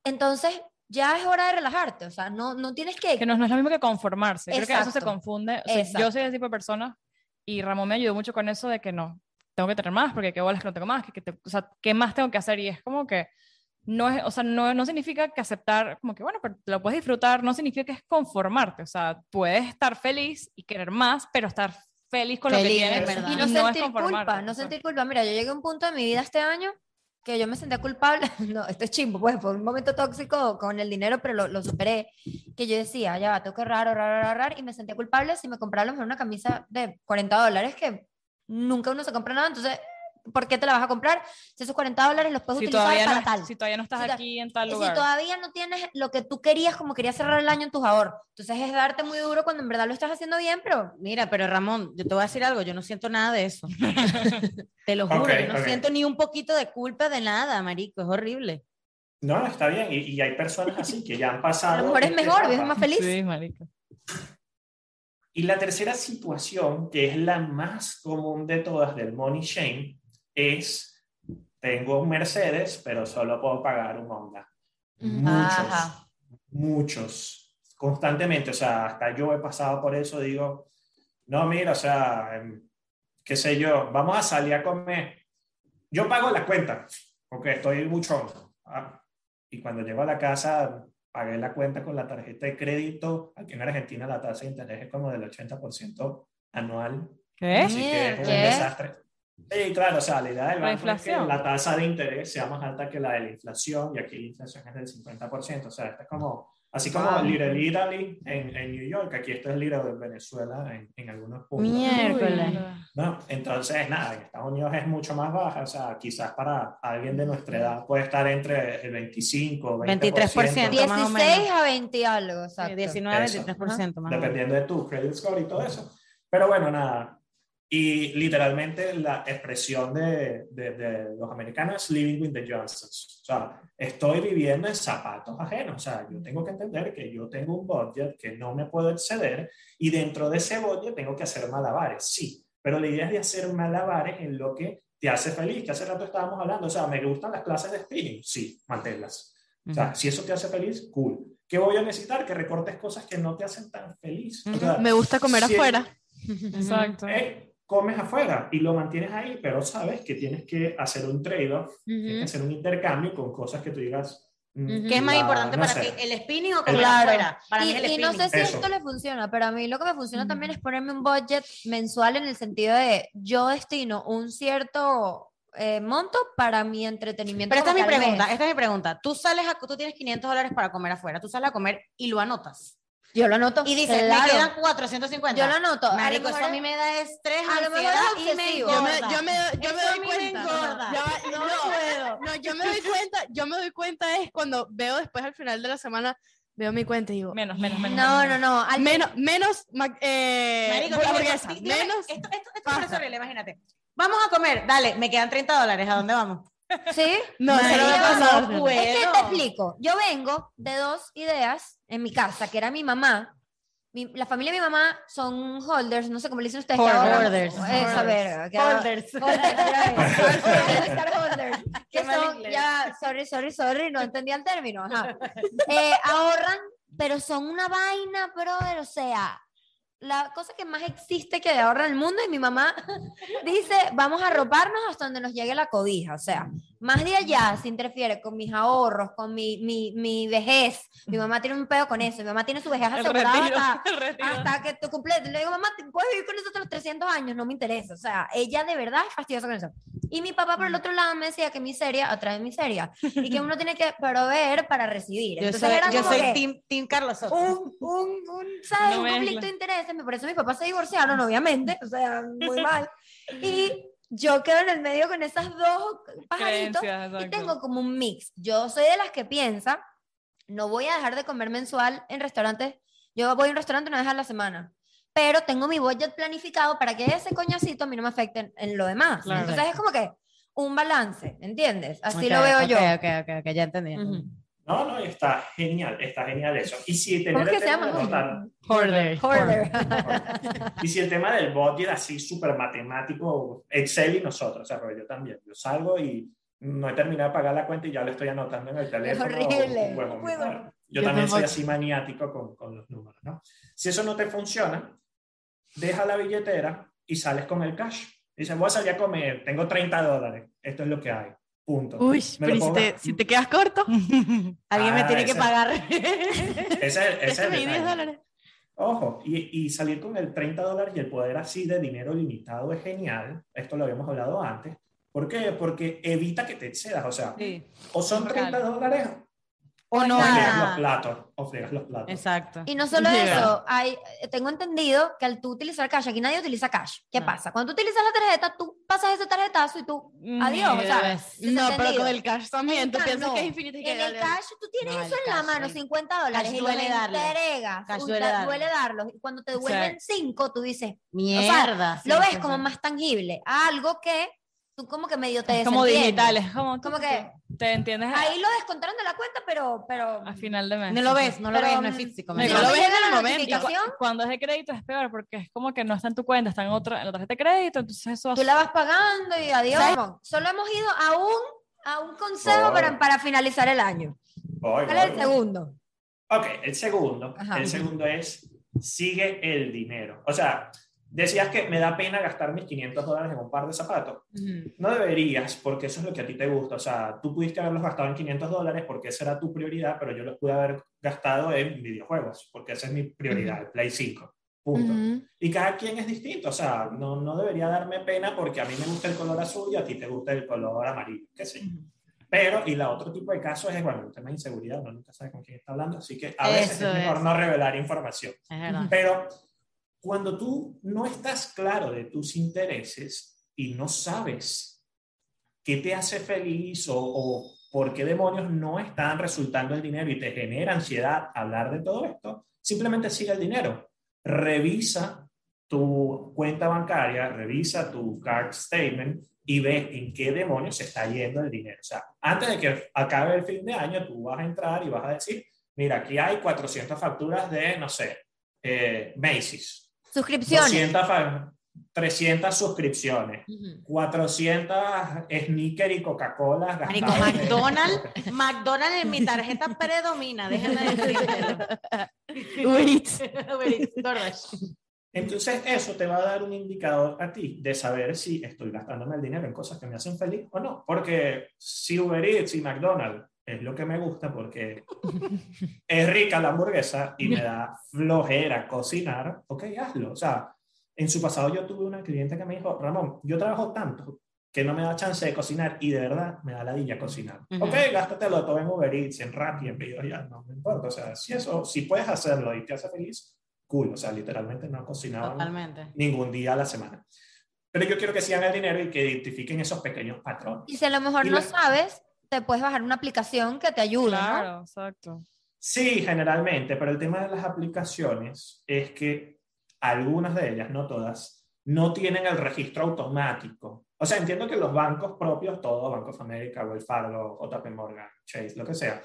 Entonces, ya es hora de relajarte, o sea, no, no tienes que... Que no, no es lo mismo que conformarse, creo que eso se confunde. O sea, yo soy ese tipo de persona y Ramón me ayudó mucho con eso de que no, tengo que tener más, porque qué bolas que no tengo más, que, que o sea, ¿qué más tengo que hacer? Y es como que no es, o sea, no, no significa que aceptar, como que bueno, pero lo puedes disfrutar, no significa que es conformarte, o sea, puedes estar feliz y querer más, pero estar feliz con lo que tienes. Y no, sentir culpa, no sentir culpa. Mira, yo llegué a un punto de mi vida este año que yo me sentía culpable, no, esto es chimbo, pues fue un momento tóxico con el dinero, pero lo, lo superé, que yo decía, ya va, tengo que ahorrar, ahorrar, ahorrar, y me sentía culpable si me compraba a lo mejor una camisa de 40 dólares que nunca uno se compra nada, entonces, ¿por qué te la vas a comprar? Si esos 40 dólares los puedes utilizar para tal. Si todavía no estás aquí en tal lugar. Si todavía no tienes lo que tú querías, como querías cerrar el año en tus ahorros. Entonces es darte muy duro cuando en verdad lo estás haciendo bien, pero... Mira, pero Ramón, yo te voy a decir algo, yo no siento nada de eso. te lo juro, yo no siento ni un poquito de culpa de nada, marico, es horrible. No, está bien, y, y hay personas así que ya han pasado... A lo mejor es mejor, vives más feliz. Sí, marico. Y la tercera situación, que es la más común de todas del money shame, es, tengo un Mercedes, pero solo puedo pagar un Honda. Muchos, muchos, constantemente, o sea, hasta yo he pasado por eso, digo, no, mira, o sea, em, qué sé yo, vamos a salir a comer. Yo pago la cuenta, porque estoy mucho. Ah, y cuando llego a la casa, pagué la cuenta con la tarjeta de crédito. Aquí en Argentina la tasa de interés es como del 80% anual. ¿Qué? Así que es un desastre. Sí, claro, o sea, la idea del banco es que la tasa de interés sea más alta que la de la inflación y aquí la inflación es del 50%. O sea, esto es como Así como el Little Italy en, en, New York, aquí esto es el Little de Venezuela en, en algunos puntos. Miércoles. ¿No? Entonces, nada, en Estados Unidos es mucho más baja, o sea, quizás para alguien de nuestra edad puede estar entre el 25, 20%. 23%, 16 a 20 algo, exacto. 19 a 23% más Dependiendo de tu credit score y todo eso. Pero bueno, nada, Y literalmente la expresión de, de, los americanos es living with the Johnsons. O sea, estoy viviendo en zapatos ajenos. O sea, yo tengo que entender que yo tengo un budget que no me puedo exceder y dentro de ese budget tengo que hacer malabares. Sí, pero la idea es de hacer malabares en lo que te hace feliz, que hace rato estábamos hablando. O sea, ¿me gustan las clases de spinning? Sí, manténlas. O sea, si eso te hace feliz, cool. ¿Qué voy a necesitar? Que recortes cosas que no te hacen tan feliz. me gusta comer afuera. Exacto comes afuera y lo mantienes ahí, pero sabes que tienes que hacer un trade-off, hacer un intercambio con cosas que tú digas. Mm, ¿Qué es más importante para ti, el spinning o comer afuera? Para y, mí y no sé si esto le funciona, pero a mí lo que me funciona también es ponerme un budget mensual en el sentido de yo destino un cierto eh, monto para mi entretenimiento. Pero esta es mi pregunta, esta es mi pregunta. Tú sales a, tú tienes 500 dólares para comer afuera, tú sales a comer y lo anotas. Yo lo anoto. Y dice, me quedan 450. Yo lo anoto. Marico, eso a mí me da estrés, a lo mejor y me Yo me, yo me, yo me doy cuenta. no, no, puedo. No, yo me doy cuenta, yo me doy cuenta es cuando veo después al final de la semana veo mi cuenta y digo menos menos menos no no no al menos menos eh, Marico, hamburguesa, menos esto, esto, esto es horrible imagínate vamos a comer dale me quedan 30 dólares ¿a dónde vamos? ¿Sí? No, no, no, no Es que te explico. Yo vengo de dos ideas en mi casa, que era mi mamá. la familia de mi mamá son holders, no sé cómo le dicen ustedes. Holders. Esa verga. Holders. Holders. Que son, ya, sorry, sorry, sorry, no entendía el término. Eh, ahorran, pero son una vaina, brother, o sea, la cosa que más existe que ahorra el mundo y mi mamá dice, vamos a arroparnos hasta donde nos llegue la codija. O sea, más de allá se interfiere con mis ahorros, con mi, mi, mi vejez. Mi mamá tiene un pedo con eso. Mi mamá tiene su vejez asegurada hasta, que tú cumples. Le digo, mamá, ¿puedes vivir con eso hasta los 300 años? No me interesa. O sea, ella de verdad es fastidiosa con eso. Y mi papá, por el otro lado, me decía que miseria atrae miseria y que uno tiene que proveer para recibir. Entonces, yo soy, era yo soy team, team, Carlos Soto. Un, un, un, ¿sabes? un conflicto de intereses. Por eso mis papás se divorciaron, obviamente. O sea, muy mal. Y yo quedo en el medio con esas dos pajaritos y tengo como un mix. Yo soy de las que piensa, no voy a dejar de comer mensual en restaurantes. Yo voy a un restaurante una vez a la semana, pero tengo mi budget planificado para que ese coñacito a mí no me afecte en, lo demás. Entonces es como que un balance, ¿entiendes? Así lo veo yo. Ok, ok, ok, ya entendí. No, no, está genial, está genial eso. Y si tener ¿Cómo que se llama? Hoarder. Hoarder. y si el tema del budget así súper matemático, Excel y nosotros, o sea, porque yo también, yo salgo y no he terminado de pagar la cuenta y ya lo estoy anotando en el teléfono. Es horrible. Bueno, yo, también soy así maniático con, con los números, ¿no? Si eso no te funciona, deja la billetera y sales con el cash. Dices, voy a salir a comer, tengo 30 dólares, esto es lo que hay. Punto. Uy, pero si te, si te, quedas corto, alguien me ah, tiene que pagar. Ese, ese es 10 dólares. Ojo, y, y, salir con el 30 dólares y el poder así de dinero limitado es genial. Esto lo habíamos hablado antes. ¿Por qué? Porque evita que te excedas. O sea, o son 30 dólares o no los platos, o fregas los platos. Exacto. Y no solo eso, hay, tengo entendido que al tú utilizar cash, aquí nadie utiliza cash. ¿Qué pasa? Cuando tú utilizas la tarjeta, tú pasas ese tarjetazo y tú, mm, adiós, ¿sabes? No, pero con el cash también, tú piensas que es infinito y En el cash tú tienes eso en la mano, 50 dólares, y duele darlo. entregas, duele, darlo. Y cuando te devuelven 5, tú dices, mierda. lo ves como más tangible, algo que tú como que medio te Como digitales, como, como que te entiendes. Ahí lo descontaron de la cuenta, pero pero a final de mes. No lo ves, no lo ves, no es físico. No, lo ves en el momento. cuando es de crédito es peor porque es como que no está en tu cuenta, está en otra en la tarjeta de crédito, entonces eso Tú la vas pagando y adiós. Solo hemos ido a un a un consejo para, para finalizar el año. ¿Cuál es el segundo? Ok, el segundo, el segundo es sigue el dinero. O sea, Decías que me da pena gastar mis 500 dólares en un par de zapatos. No deberías, porque eso es lo que a ti te gusta. O sea, tú pudiste haberlos gastado en 500 dólares porque esa era tu prioridad, pero yo los pude haber gastado en videojuegos, porque esa es mi prioridad, el Play 5. Punto. Y cada quien es distinto. O sea, no, no debería darme pena porque a mí me gusta el color azul y a ti te gusta el color amarillo, qué sé Pero, y la otro tipo de casos es, bueno, el tema de inseguridad, uno nunca sabe con quién está hablando, así que a veces es mejor no revelar información. Pero cuando tú no estás claro de tus intereses y no sabes qué te hace feliz o, por qué demonios no están resultando el dinero y te genera ansiedad hablar de todo esto, simplemente sigue el dinero. Revisa tu cuenta bancaria, revisa tu card statement y ve en qué demonios se está yendo el dinero. O sea, antes de que acabe el fin de año, tú vas a entrar y vas a decir, mira, aquí hay 400 facturas de, no sé, eh, Macy's. Suscripciones. 200, 300 suscripciones, 400 sneaker y Coca-Cola gastadas. McDonald's, McDonald's en mi tarjeta predomina, déjenme decirlo. Uber Eats. Entonces eso te va a dar un indicador a ti de saber si estoy gastándome el dinero en cosas que me hacen feliz o no. Porque si Uber Eats y McDonald's es lo que me gusta porque es rica la hamburguesa y me da flojera cocinar, ok, hazlo. O sea, en su pasado yo tuve una cliente que me dijo, Ramón, yo trabajo tanto que no me da chance de cocinar y de verdad me da la dilla cocinar. Ok, gástatelo todo en Uber Eats, en Rappi, en pedido ya, no me importa. O sea, si eso, si puedes hacerlo y te hace feliz, cool, o sea, literalmente no cocinaba ningún día a la semana. Pero yo quiero que sigan el dinero y que identifiquen esos pequeños patrones. Y si a lo mejor no sabes, te puedes bajar una aplicación que te ayude. Claro, exacto. Sí, generalmente, pero el tema de las aplicaciones es que algunas de ellas, no todas, no tienen el registro automático. O sea, entiendo que los bancos propios, todos, Banco of America, Wells Fargo, JP Morgan, Chase, lo que sea,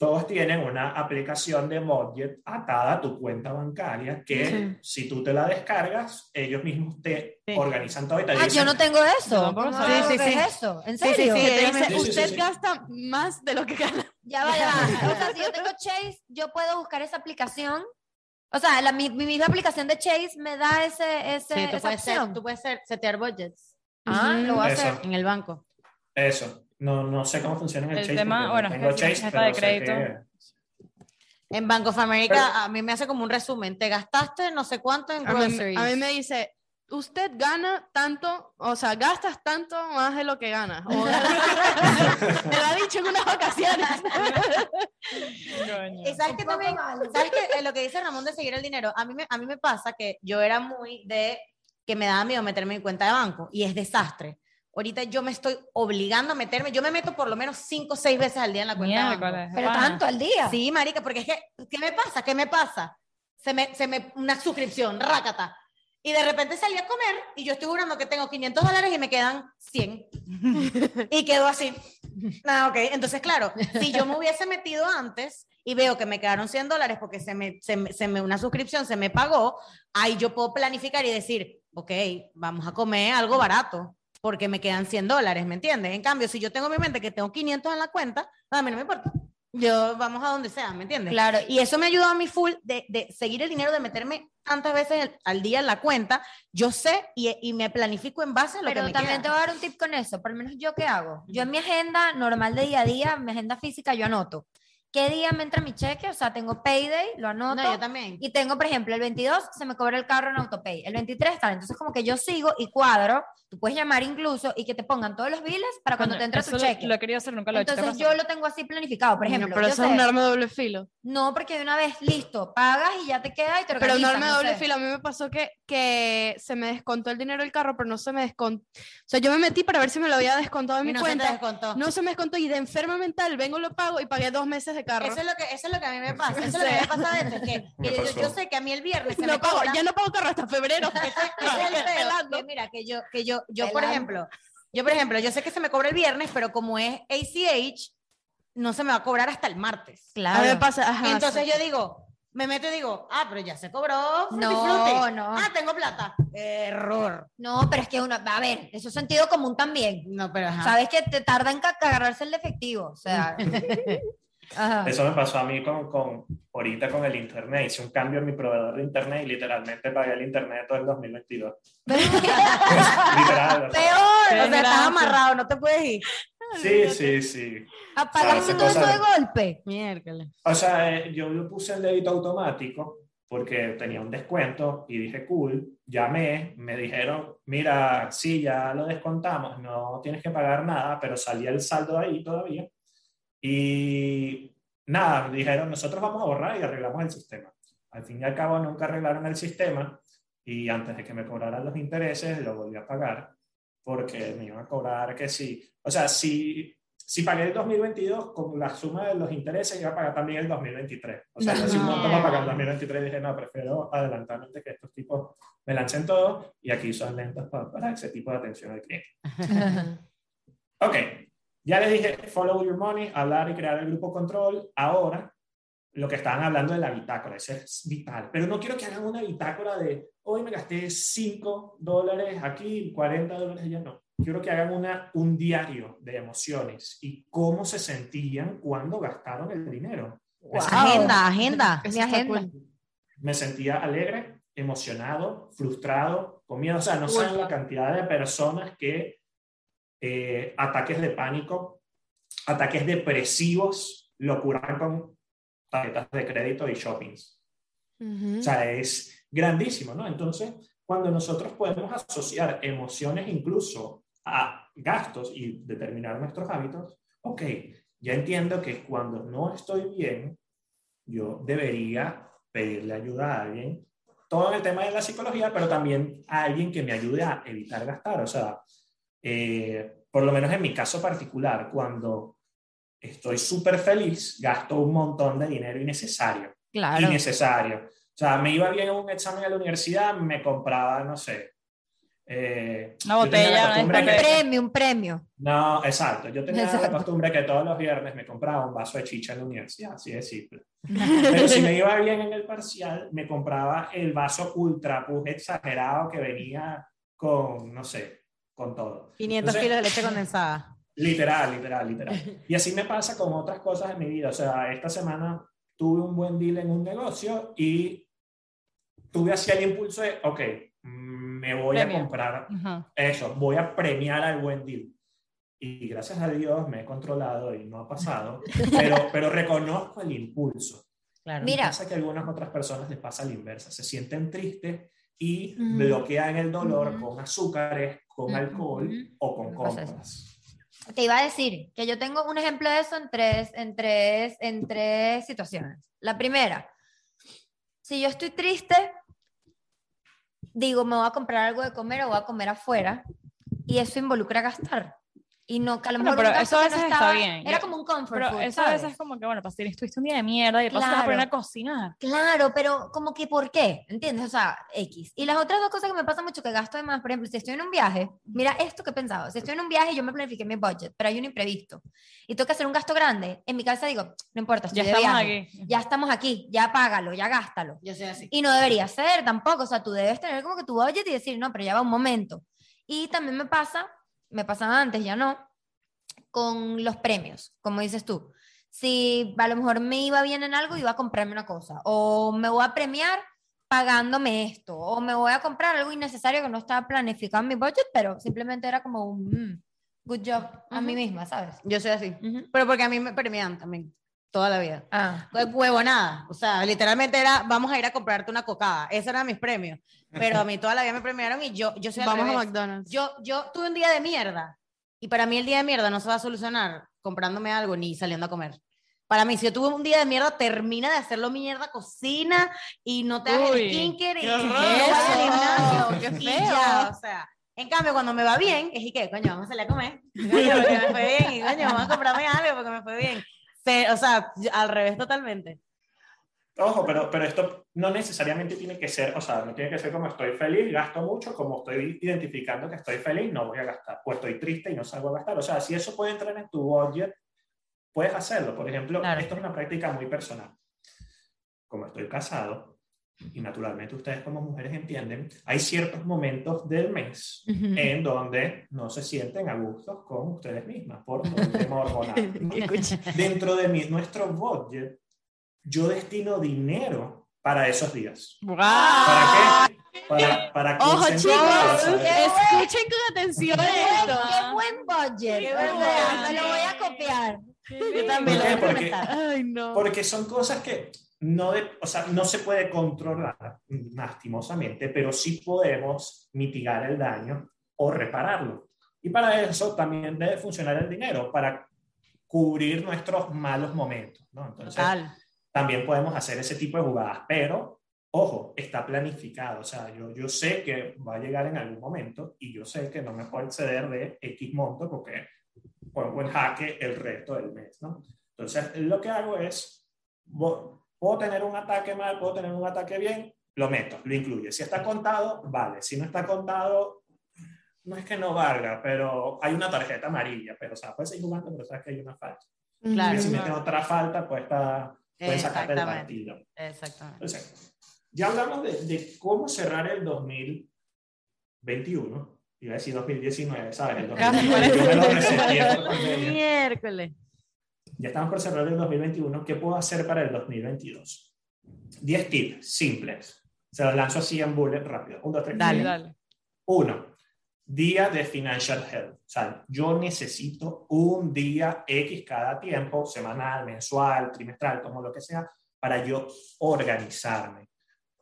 todos tienen una aplicación de budget atada a tu cuenta bancaria que si tú te la descargas, ellos mismos te organizan todo y te ah, yo no tengo eso. No, sí, sí, sí. es eso? ¿En serio? Sí, usted gasta más de lo que gana. Ya va, ya O sea, si yo tengo Chase, yo puedo buscar esa aplicación. O sea, la, mi, misma aplicación de Chase me da ese, ese tú esa puedes opción. tú puedes setear budgets. Ah, lo voy a hacer. En el banco. Eso. No, no sé cómo funciona en el, el Chase. Tema, bueno, tengo Chase, pero de crédito. En Bank of America a mí me hace como un resumen. Te gastaste no sé cuánto en groceries. A mí, me dice, usted gana tanto, o sea, gastas tanto más de lo que ganas. me lo ha dicho en unas ocasiones. y sabes que también, sabes que lo que dice Ramón de seguir el dinero, a mí, me, a mí me pasa que yo era muy de que me daba miedo meterme en mi cuenta de banco y es desastre. Ahorita yo me estoy obligando a meterme. Yo me meto por lo menos cinco o seis veces al día en la cuenta. Pero tanto al día. Sí, marica, porque es que, ¿qué me pasa? ¿Qué me pasa? Se me, se me, una suscripción, rácata. Y de repente salí a comer y yo estoy jurando que tengo 500 dólares y me quedan 100. y quedo así. Ah, ok. Entonces, claro, si yo me hubiese metido antes y veo que me quedaron 100 dólares porque se me, se se me, una suscripción se me pagó, ahí yo puedo planificar y decir, ok, vamos a comer algo barato porque me quedan 100 dólares, ¿me entiendes? En cambio, si yo tengo en mi mente que tengo 500 en la cuenta, a mí no me importa. Yo vamos a donde sea, ¿me entiendes? Claro. Y eso me ayudó a mí full de, de seguir el dinero, de meterme tantas veces al día en la cuenta. Yo sé y, y me planifico en base a lo Pero que me también te voy a dar un tip con eso. Por lo menos yo qué hago. Yo en mi agenda normal de día a día, mi agenda física, yo anoto qué día me entra mi cheque, o sea, tengo payday, lo anoto. No, yo también. Y tengo, por ejemplo, el 22 se me cobra el carro en autopay, el 23 tal, entonces como que yo sigo y cuadro, tú puedes llamar incluso y que te pongan todos los biles para cuando te entra tu cheque. Lo he querido hacer, nunca lo he hecho. Entonces yo lo tengo así planificado, por ejemplo. pero eso es un arma de doble filo. No, porque de una vez, listo, pagas y ya te queda y te Pero un arma de doble filo, a mí me pasó que, que se me descontó el dinero del carro, pero no se me descontó. O sea, yo me metí para ver si me lo había descontado en mi no cuenta. Se descontó. No se me descontó y de enferma mental vengo, lo pago y pagué dos meses de carro. Eso es lo que eso es lo que a mí me pasa. Eso es lo que me pasa a veces. Que, que yo, sé que a mí el viernes se no me pago, cobra. Ya no pago carro hasta febrero. Es el feo. Que mira, que yo, que yo, yo por ejemplo, yo por ejemplo, yo sé que se me cobra el viernes, pero como es ACH, no se me va a cobrar hasta el martes. Claro. A mí me pasa, ajá, Entonces yo digo, me meto y digo, ah, pero ya se cobró. Fruity, no, fruity. no. Ah, tengo plata. Error. No, pero es que uno, a ver, eso es sentido común también. No, pero ajá. Sabes que te tarda en agarrarse el efectivo, o sea. Eso me pasó a mí con, con, ahorita con el internet. Hice un cambio en mi proveedor de internet y literalmente pagué el internet todo el 2022. Literal. Peor, o sea, estás amarrado, no te puedes ir. Sí, sí, sí. Apagaste todo eso de golpe. Miércoles. O sea, eh, yo lo puse en débito automático porque tenía un descuento y dije, cool, llamé, me dijeron, mira, sí, ya lo descontamos, no tienes que pagar nada, pero salía el saldo ahí todavía. Y nada, dijeron, nosotros vamos a borrar y arreglamos el sistema. Al fin y al cabo nunca arreglaron el sistema y antes de que me cobraran los intereses lo volví a pagar porque me iban a cobrar que sí. O sea, si, si pagué el 2022, con la suma de los intereses, iba a pagar también el 2023. O sea, no. si no a pagar el 2023, dije, no, prefiero adelantarme antes que estos tipos me lancen todo, y aquí son lentos para, para ese tipo de atención al cliente. ok, ya les dije, follow your money, hablar y crear el grupo control. Ahora, lo que estaban hablando de la bitácora, eso es vital. Pero no quiero que hagan una bitácora de, hoy me gasté 5 dólares aquí, 40 dólares allá, no quiero que hagan una, un diario de emociones y cómo se sentían cuando gastaron el dinero. Agenda, agenda. Mi agenda. Me sentía alegre, emocionado, frustrado, con miedo. O sea, no saben la cantidad de personas que eh, ataques de pánico, ataques depresivos lo curan con tarjetas de crédito y shoppings. O sea, es grandísimo, ¿no? Entonces, cuando nosotros podemos asociar emociones incluso a gastos y determinar nuestros hábitos, ok, ya entiendo que cuando no estoy bien, yo debería pedirle ayuda a alguien, todo en el tema de la psicología, pero también a alguien que me ayude a evitar gastar. O sea, eh, por lo menos en mi caso particular, cuando estoy súper feliz, gasto un montón de dinero innecesario. Claro. Innecesario. O sea, me iba bien en un examen a la universidad, me compraba, no sé, eh, una botella, un premio, un premio. No, exacto. Yo tenía la costumbre que todos los viernes me compraba un vaso de chicha en la universidad, así de simple. Pero si me iba bien en el parcial, me compraba el vaso ultra puj exagerado que venía con, no sé, con todo. 500 kilos de leche condensada. Literal, literal, literal. Y así me pasa con otras cosas en mi vida. O sea, esta semana tuve un buen deal en un negocio y tuve así el impulso de, ok, me voy a comprar eso, voy a premiar al buen deal. Y gracias a Dios me he controlado y no ha pasado, pero, pero reconozco el impulso. Claro. Mira. Pasa que a algunas otras personas les pasa la inversa, se sienten tristes y bloquean el dolor con azúcares, con alcohol o con compras. Te iba a decir que yo tengo un ejemplo de eso en tres, en tres, en tres situaciones. La primera, si yo estoy triste, digo, me voy a comprar algo de comer o voy a comer afuera, y eso involucra gastar. Y no, que a lo mejor pero eso a veces está bien. Era como un comfort Pero eso a veces es como que, bueno, pues estuviste un día de mierda y de paso a poner a cocinar. Claro, pero como que, ¿por qué? ¿Entiendes? O sea, X. Y las otras dos cosas que me pasa mucho que gasto de más, por ejemplo, si estoy en un viaje, mira esto que he pensado, si estoy en un viaje yo me planifiqué mi budget, pero hay un imprevisto y tengo que hacer un gasto grande, en mi cabeza digo, no importa, estoy ya de estamos viaje, aquí. ya estamos aquí, ya págalo, ya gástalo. Yo soy así. Y no debería ser tampoco, o sea, tú debes tener como que tu budget y decir, no, pero ya va un momento. Y también me pasa, me pasaba antes, ya no, con los premios, como dices tú. Si a lo mejor me iba bien en algo, iba a comprarme una cosa. O me voy a premiar pagándome esto. O me voy a comprar algo innecesario que no estaba planificado en mi budget, pero simplemente era como un mm, good job a mí misma, ¿sabes? Yo soy así. Pero porque a mí me premian también. Toda la vida. Ah. Huevo nada. O sea, literalmente era, vamos a ir a comprarte una cocada. Esos eran mis premios. Pero a mí toda la vida me premiaron y yo, yo soy Vamos a McDonald's. Yo, yo tuve un día de mierda y para mí el día de mierda no se va a solucionar comprándome algo ni saliendo a comer. Para mí, si yo tuve un día de mierda, termina de hacerlo mierda, cocina y no te hagas el skinker y, no gimnasio. Qué feo. o sea, en cambio, cuando me va bien, es y qué, coño, vamos a salir a comer. Coño, porque me fue bien. Y coño, vamos a comprarme algo porque me fue bien. O sea, al revés totalmente. Ojo, pero, pero esto no necesariamente tiene que ser, o sea, no tiene que ser como estoy feliz, gasto mucho, como estoy identificando que estoy feliz, no voy a gastar, o estoy triste y no salgo a gastar. O sea, si eso puede entrar en tu budget, puedes hacerlo. Por ejemplo, esto es una práctica muy personal. Como estoy casado, y naturalmente ustedes como mujeres entienden, hay ciertos momentos del mes en donde no se sienten a gusto con ustedes mismas por todo el tema hormonal. Dentro de mi, nuestro budget yo destino dinero para esos días. ¿Para qué? Para, para Ojo chicos, escuchen con atención esto. Qué buen budget. Qué me lo voy a copiar. Yo también lo voy a porque, Ay, no. porque son cosas que no, de, o sea, no se puede controlar lastimosamente, pero sí podemos mitigar el daño o repararlo. Y para eso también debe funcionar el dinero, para cubrir nuestros malos momentos. ¿no? Entonces, Total también podemos hacer ese tipo de jugadas, pero ojo, está planificado, o sea, yo, yo sé que va a llegar en algún momento y yo sé que no me puedo exceder de X monto porque pongo en jaque el resto del mes, ¿no? Entonces, lo que hago es, puedo tener un ataque mal, puedo tener un ataque bien, lo meto, lo incluye. Si está contado, vale. Si no está contado, no es que no valga, pero hay una tarjeta amarilla, pero o sea, puedes seguir jugando, pero sabes que hay una falta. Claro, y si meten otra falta, pues está, puedes sacarte el partido. Exactamente. Entonces, ya hablamos de, de, cómo cerrar el 2021. Iba a decir 2019, ¿sabes? El 2021 Miércoles. Ya estamos por cerrar el 2021. ¿Qué puedo hacer para el 2022? 10 tips simples. Se los lanzo así en bullet rápido. 1, 2, 3. Dale, dale. Uno, día de financial health. O sea, yo necesito un día X cada tiempo, semanal, mensual, trimestral, como lo que sea, para yo organizarme.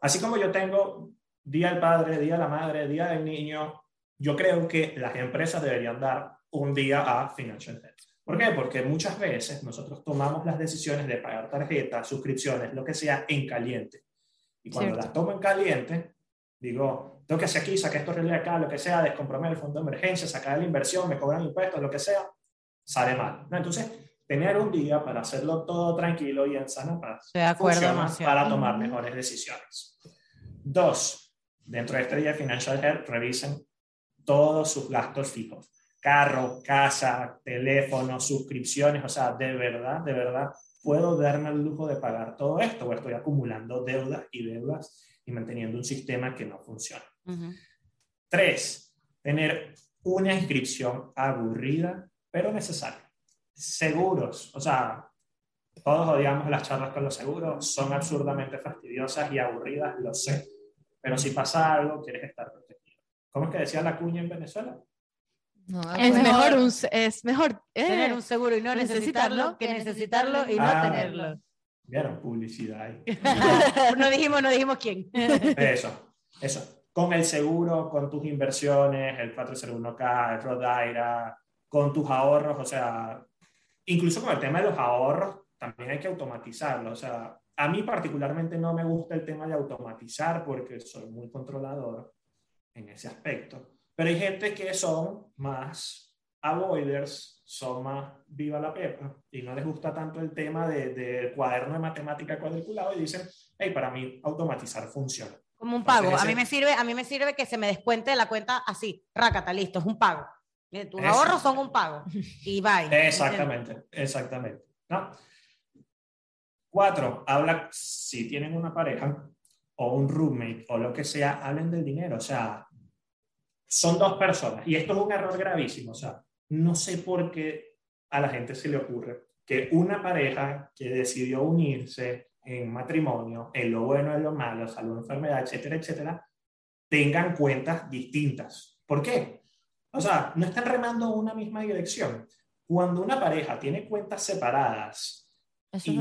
Así como yo tengo día del padre, día de la madre, día del niño, yo creo que las empresas deberían dar un día a financial health. ¿Por qué? Porque muchas veces nosotros tomamos las decisiones de pagar tarjetas, suscripciones, lo que sea, en caliente. Y cuando las tomo en caliente, digo, tengo que hacer aquí, sacar esto de acá, lo que sea, descomprometer el fondo de emergencia, sacar la inversión, me cobran impuestos, lo que sea, sale mal. Entonces, tener un día para hacerlo todo tranquilo y en sana paz de acuerdo para tomar mejores decisiones. Dos, dentro de este día Financial Health, revisen todos sus gastos fijos. Carro, casa, teléfono, suscripciones, o sea, de verdad, de verdad, puedo darme el lujo de pagar todo esto o estoy acumulando deudas y deudas y manteniendo un sistema que no funciona. Tres, tener una inscripción aburrida, pero necesaria. Seguros, o sea, todos odiamos las charlas con los seguros, son absurdamente fastidiosas y aburridas, lo sé, pero si pasa algo, quieres estar protegido. ¿Cómo es que decía la cuña en Venezuela? Es, mejor un, es mejor eh, tener un seguro y no necesitarlo, que necesitarlo y no ah, tenerlo. Vieron publicidad. no dijimos, no dijimos quién. Eso, eso. Con el seguro, con tus inversiones, el 401k, el Rodaira, con tus ahorros, o sea, incluso con el tema de los ahorros, también hay que automatizarlo. O sea, a mí particularmente no me gusta el tema de automatizar porque soy muy controlador en ese aspecto. Pero hay gente que son más avoiders, son más viva la pepa y no les gusta tanto el tema del de cuaderno de matemática cuadriculado y dicen, hey, para mí automatizar funciona. Como un pago. a mí me sirve, a mí me sirve que se me descuente de la cuenta así, rácata, listo, es un pago. Tus ahorros son un pago. Y bye. Exactamente, exactamente. ¿no? Cuatro, habla, si tienen una pareja o un roommate o lo que sea, hablen del dinero. O sea, son dos personas. Y esto es un error gravísimo. O sea, no sé por qué a la gente se le ocurre que una pareja que decidió unirse en matrimonio, en lo bueno, en lo malo, salud, enfermedad, etcétera, etcétera, tengan cuentas distintas. ¿Por qué? O sea, no están remando una misma dirección. Cuando una pareja tiene cuentas separadas y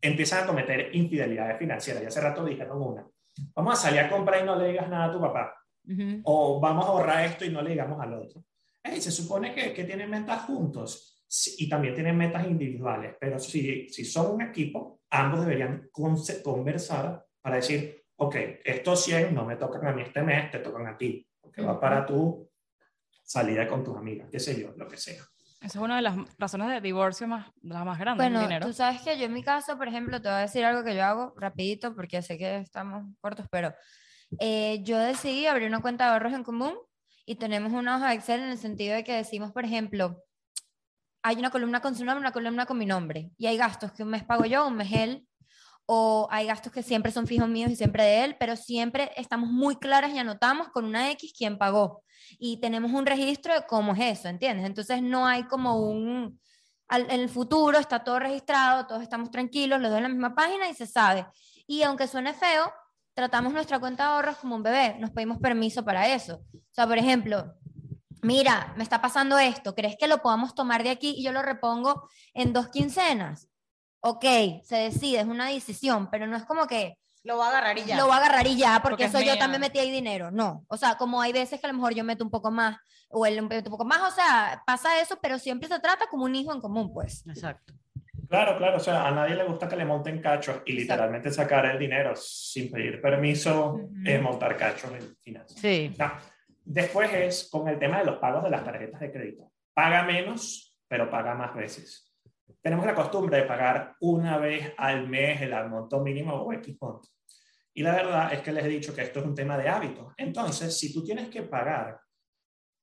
empiezan a cometer infidelidades financieras, ya hace rato dijeron una, vamos a salir a comprar y no le digas nada a tu papá, o vamos a ahorrar esto y no le digamos al otro. se supone que, que, tienen metas juntos y también tienen metas individuales, pero si, si son un equipo, ambos deberían conversar para decir, ok, estos 100 no me tocan a mí este mes, te tocan a ti, porque va para tu salida con tus amigas, qué sé yo, lo que sea. Esa es una de las razones de divorcio más, las más grandes. Bueno, dinero. tú sabes que yo en mi caso, por ejemplo, te voy a decir algo que yo hago rapidito porque sé que estamos cortos, pero eh, yo decidí abrir una cuenta de ahorros en común y tenemos una hoja de Excel en el sentido de que decimos, por ejemplo, hay una columna con su nombre, una columna con mi nombre, y hay gastos que un mes pago yo, un mes él, o hay gastos que siempre son fijos míos y siempre de él, pero siempre estamos muy claras y anotamos con una X quién pagó. Y tenemos un registro de cómo es eso, ¿entiendes? Entonces no hay como un... en el futuro está todo registrado, todos estamos tranquilos, los dos en la misma página y se sabe. Y aunque suene feo, tratamos nuestra cuenta de ahorros como un bebé, nos pedimos permiso para eso. O sea, por ejemplo, mira, me está pasando esto, ¿crees que lo podamos tomar de aquí y yo lo repongo en dos quincenas? Ok, se decide, es una decisión, pero no es como que... Lo va a agarrar y ya. Lo va a agarrar y ya, porque, eso yo también metí ahí dinero. No, o sea, como hay veces que a lo mejor yo meto un poco más o él un poco más, o sea, pasa eso, pero siempre se trata como un hijo en común, pues. Exacto. Claro, claro, o sea, a nadie le gusta que le monten cachos y literalmente sacar el dinero sin pedir permiso es montar cachos en finanzas. Sí. Después es con el tema de los pagos de las tarjetas de crédito. Paga menos pero paga más veces. Tenemos la costumbre de pagar una vez al mes el monto mínimo o X monto. Y la verdad es que les he dicho que esto es un tema de hábitos. Entonces, si tú tienes que pagar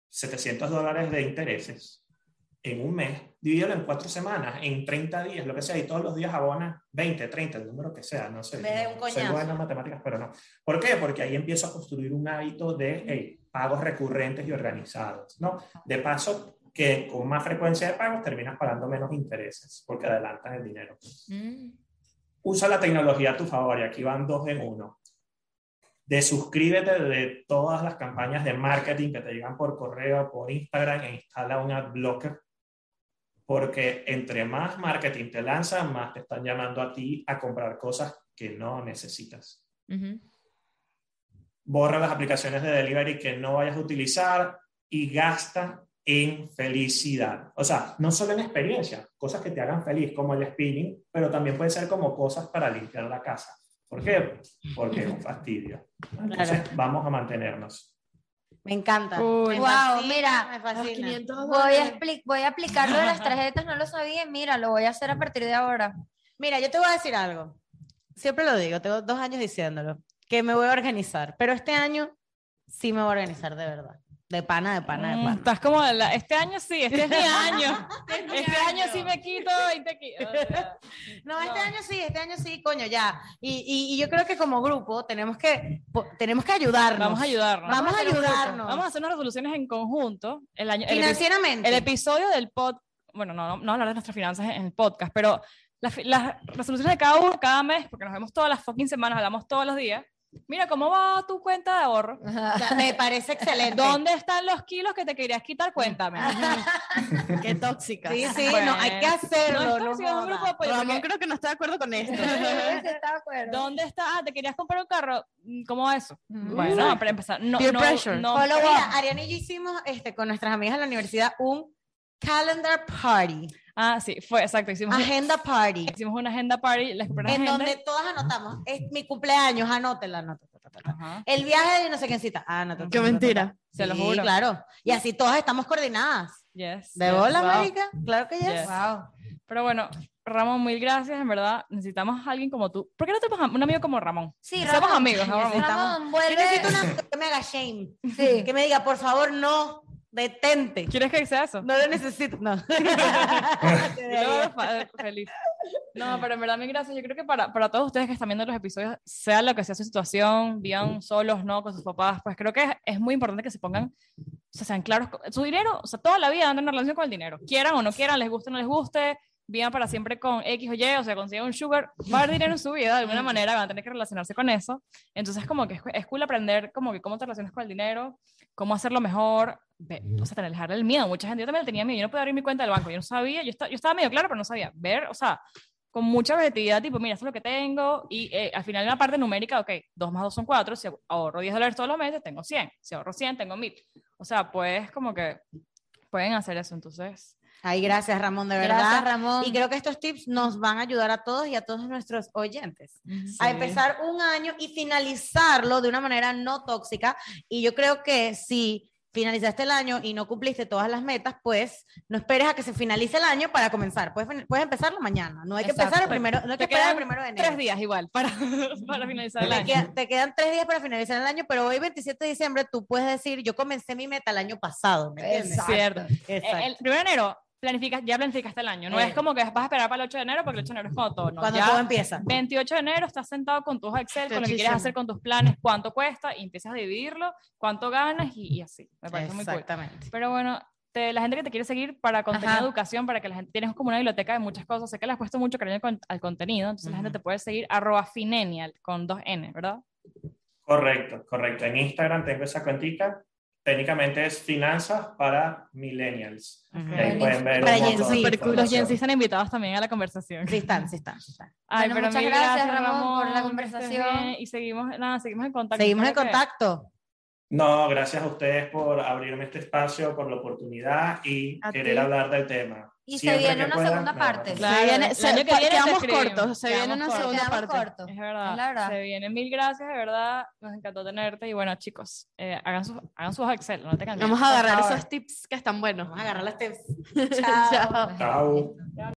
700 dólares de intereses en un mes, divídelo en cuatro semanas, en 30 días, lo que sea, y todos los días abonas 20, 30, el número que sea, no sé. un soy buena en matemáticas, pero no. ¿Por qué? Porque ahí empiezo a construir un hábito de pagos recurrentes y organizados, ¿no? De paso, que con más frecuencia de pagos terminas pagando menos intereses, porque adelantas el dinero. Mm. Usa la tecnología a tu favor, y aquí van dos en uno de suscríbete de todas las campañas de marketing que te llegan por correo, por Instagram e instala un ad blocker porque entre más marketing te lanzan, más te están llamando a ti a comprar cosas que no necesitas. Borra las aplicaciones de delivery que no vayas a utilizar y gasta en felicidad. O sea, no solo en experiencia, cosas que te hagan feliz, como el spinning, pero también puede ser como cosas para limpiar la casa. ¿Por qué? Porque es un fastidio. Entonces, vamos a mantenernos. Me encanta. wow, mira, me fascina. Voy, a voy a aplicar lo de las tarjetas, no lo sabía, mira, lo voy a hacer a partir de ahora. Mira, yo te voy a decir algo. Siempre lo digo, tengo dos años diciéndolo, que me voy a organizar, pero este año sí me voy a organizar de verdad. De pana, de pana, de mm, pana. estás como, este año sí, este es mi año. este año sí me quito 20 kilos. no, este año sí, este año sí, coño, ya. Y, y, yo creo que como grupo tenemos que, tenemos que ayudarnos. Vamos a ayudarnos. Vamos a ayudarnos. Vamos a hacer unas resoluciones en conjunto. El año, Financieramente. El, episodio del pod, bueno, no, no, no hablar de nuestras finanzas en el podcast, pero las, las resoluciones de cada uno, cada mes, porque nos vemos todas las fucking semanas, hablamos todos los días Mira, ¿cómo va tu cuenta de ahorro? Me parece excelente. ¿Dónde están los kilos que te querías quitar? Cuéntame. Qué tóxica. Sí, sí, no, hay que hacerlo. No, es creo que no está de acuerdo con esto. está de acuerdo. ¿Dónde está? Ah, ¿te querías comprar un carro? Mm, ¿Cómo eso? Mm. Bueno, para empezar. No, Peer no, pressure. No, Mira, Ariana y yo hicimos este, con nuestras amigas en la universidad un calendar party. Ah, sí, fue exacto. Hicimos agenda party. Hicimos una agenda party. Les en donde todas anotamos. Es mi cumpleaños, anótela, anótela. El viaje de no sé quién cita. Ah, no, Qué mentira. Se lo juro. claro. Y así todas estamos coordinadas. Yes. ¿De bola, América? Claro que yes. Wow. Pero bueno, Ramón, mil gracias, en verdad. Necesitamos a alguien como tú. ¿Por qué no tenemos un amigo como Ramón? Sí, Somos amigos, Ramón. Ramón, vuelve. Yo necesito una que me haga shame. Sí. Que me diga, por favor, no detente. ¿Quieres que sea eso? No lo necesito, no. feliz. No, pero en verdad, mi gracias. Yo creo que para, para todos ustedes que están viendo los episodios, sea lo que sea su situación, vivan solos, no, con sus papás, pues creo que es, muy importante que se pongan, o sea, sean claros. Su dinero, o sea, toda la vida dando una relación con el dinero. Quieran o no quieran, les guste o no les guste, vivan para siempre con X o Y, o sea, consiguen un sugar, va a haber dinero en su vida, de alguna manera van a tener que relacionarse con eso. Entonces, como que es, es cool aprender como que cómo te relacionas con el dinero, cómo hacerlo mejor, o sea, dejar el miedo. Mucha gente, yo también tenía miedo, yo no podía abrir mi cuenta del banco, yo no sabía, yo, estaba, yo estaba medio claro, pero no sabía. Ver, o sea, con mucha objetividad, tipo, mira, esto es lo que tengo, y eh, al final en la parte numérica, ok, 2 más 2 son 4, si ahorro 10 dólares todos los meses, tengo 100, si ahorro 100, tengo 1000. O sea, pues como que pueden hacer eso, entonces Ay, gracias Ramón, de verdad. Gracias Ramón. Y creo que estos tips nos van a ayudar a todos y a todos nuestros oyentes a empezar un año y finalizarlo de una manera no tóxica. Y yo creo que si finalizaste el año y no cumpliste todas las metas, pues no esperes a que se finalice el año para comenzar. Puedes, puedes empezarlo mañana. No hay que empezar el primero, no hay que esperar el primero de enero. Tres días igual para, para finalizar el año. te quedan tres días para finalizar el año, pero hoy 27 de diciembre tú puedes decir, yo comencé mi meta el año pasado. Es cierto. El primero de enero planificas, ya planificaste el año. No es eh. como que vas a esperar para el 8 de enero porque el 8 de enero es cuando todo. No, cuando todo empieza. 28 de enero estás sentado con tus Excel, con lo que quieres hacer con tus planes, cuánto cuesta y empiezas a dividirlo, cuánto ganas y, así. Me parece muy cool. Exactamente. Pero bueno, la gente que te quiere seguir para contenido de educación, para que la gente tienes como una biblioteca de muchas cosas. Sé que le has puesto mucho cariño al contenido, entonces la gente te puede seguir arroba finenial con dos N, ¿verdad? Correcto, correcto. En Instagram tengo esa cuentita técnicamente es finanzas para millennials. Ahí pueden ver Los Gen están invitados también a la conversación. Sí están, sí están. Ay, pero muchas gracias, Ramón, por la conversación. Y seguimos, nada, seguimos en contacto. Seguimos en contacto. No, gracias a ustedes por abrirme este espacio, por la oportunidad y A querer ti. hablar del tema. Y se viene una puedan, segunda parte. Claro, se viene, se- que viene te quedamos cortos, se Quedamos viene una segunda parte. cortos. Es verdad, Es la verdad. Se vienen mil gracias, de verdad. Nos encantó tenerte. Y bueno, chicos, eh, hagan, sus, hagan sus Excel, no tengan miedo. Vamos a agarrar esos tips que están buenos. Vamos a agarrar las tips. Chao. Chao.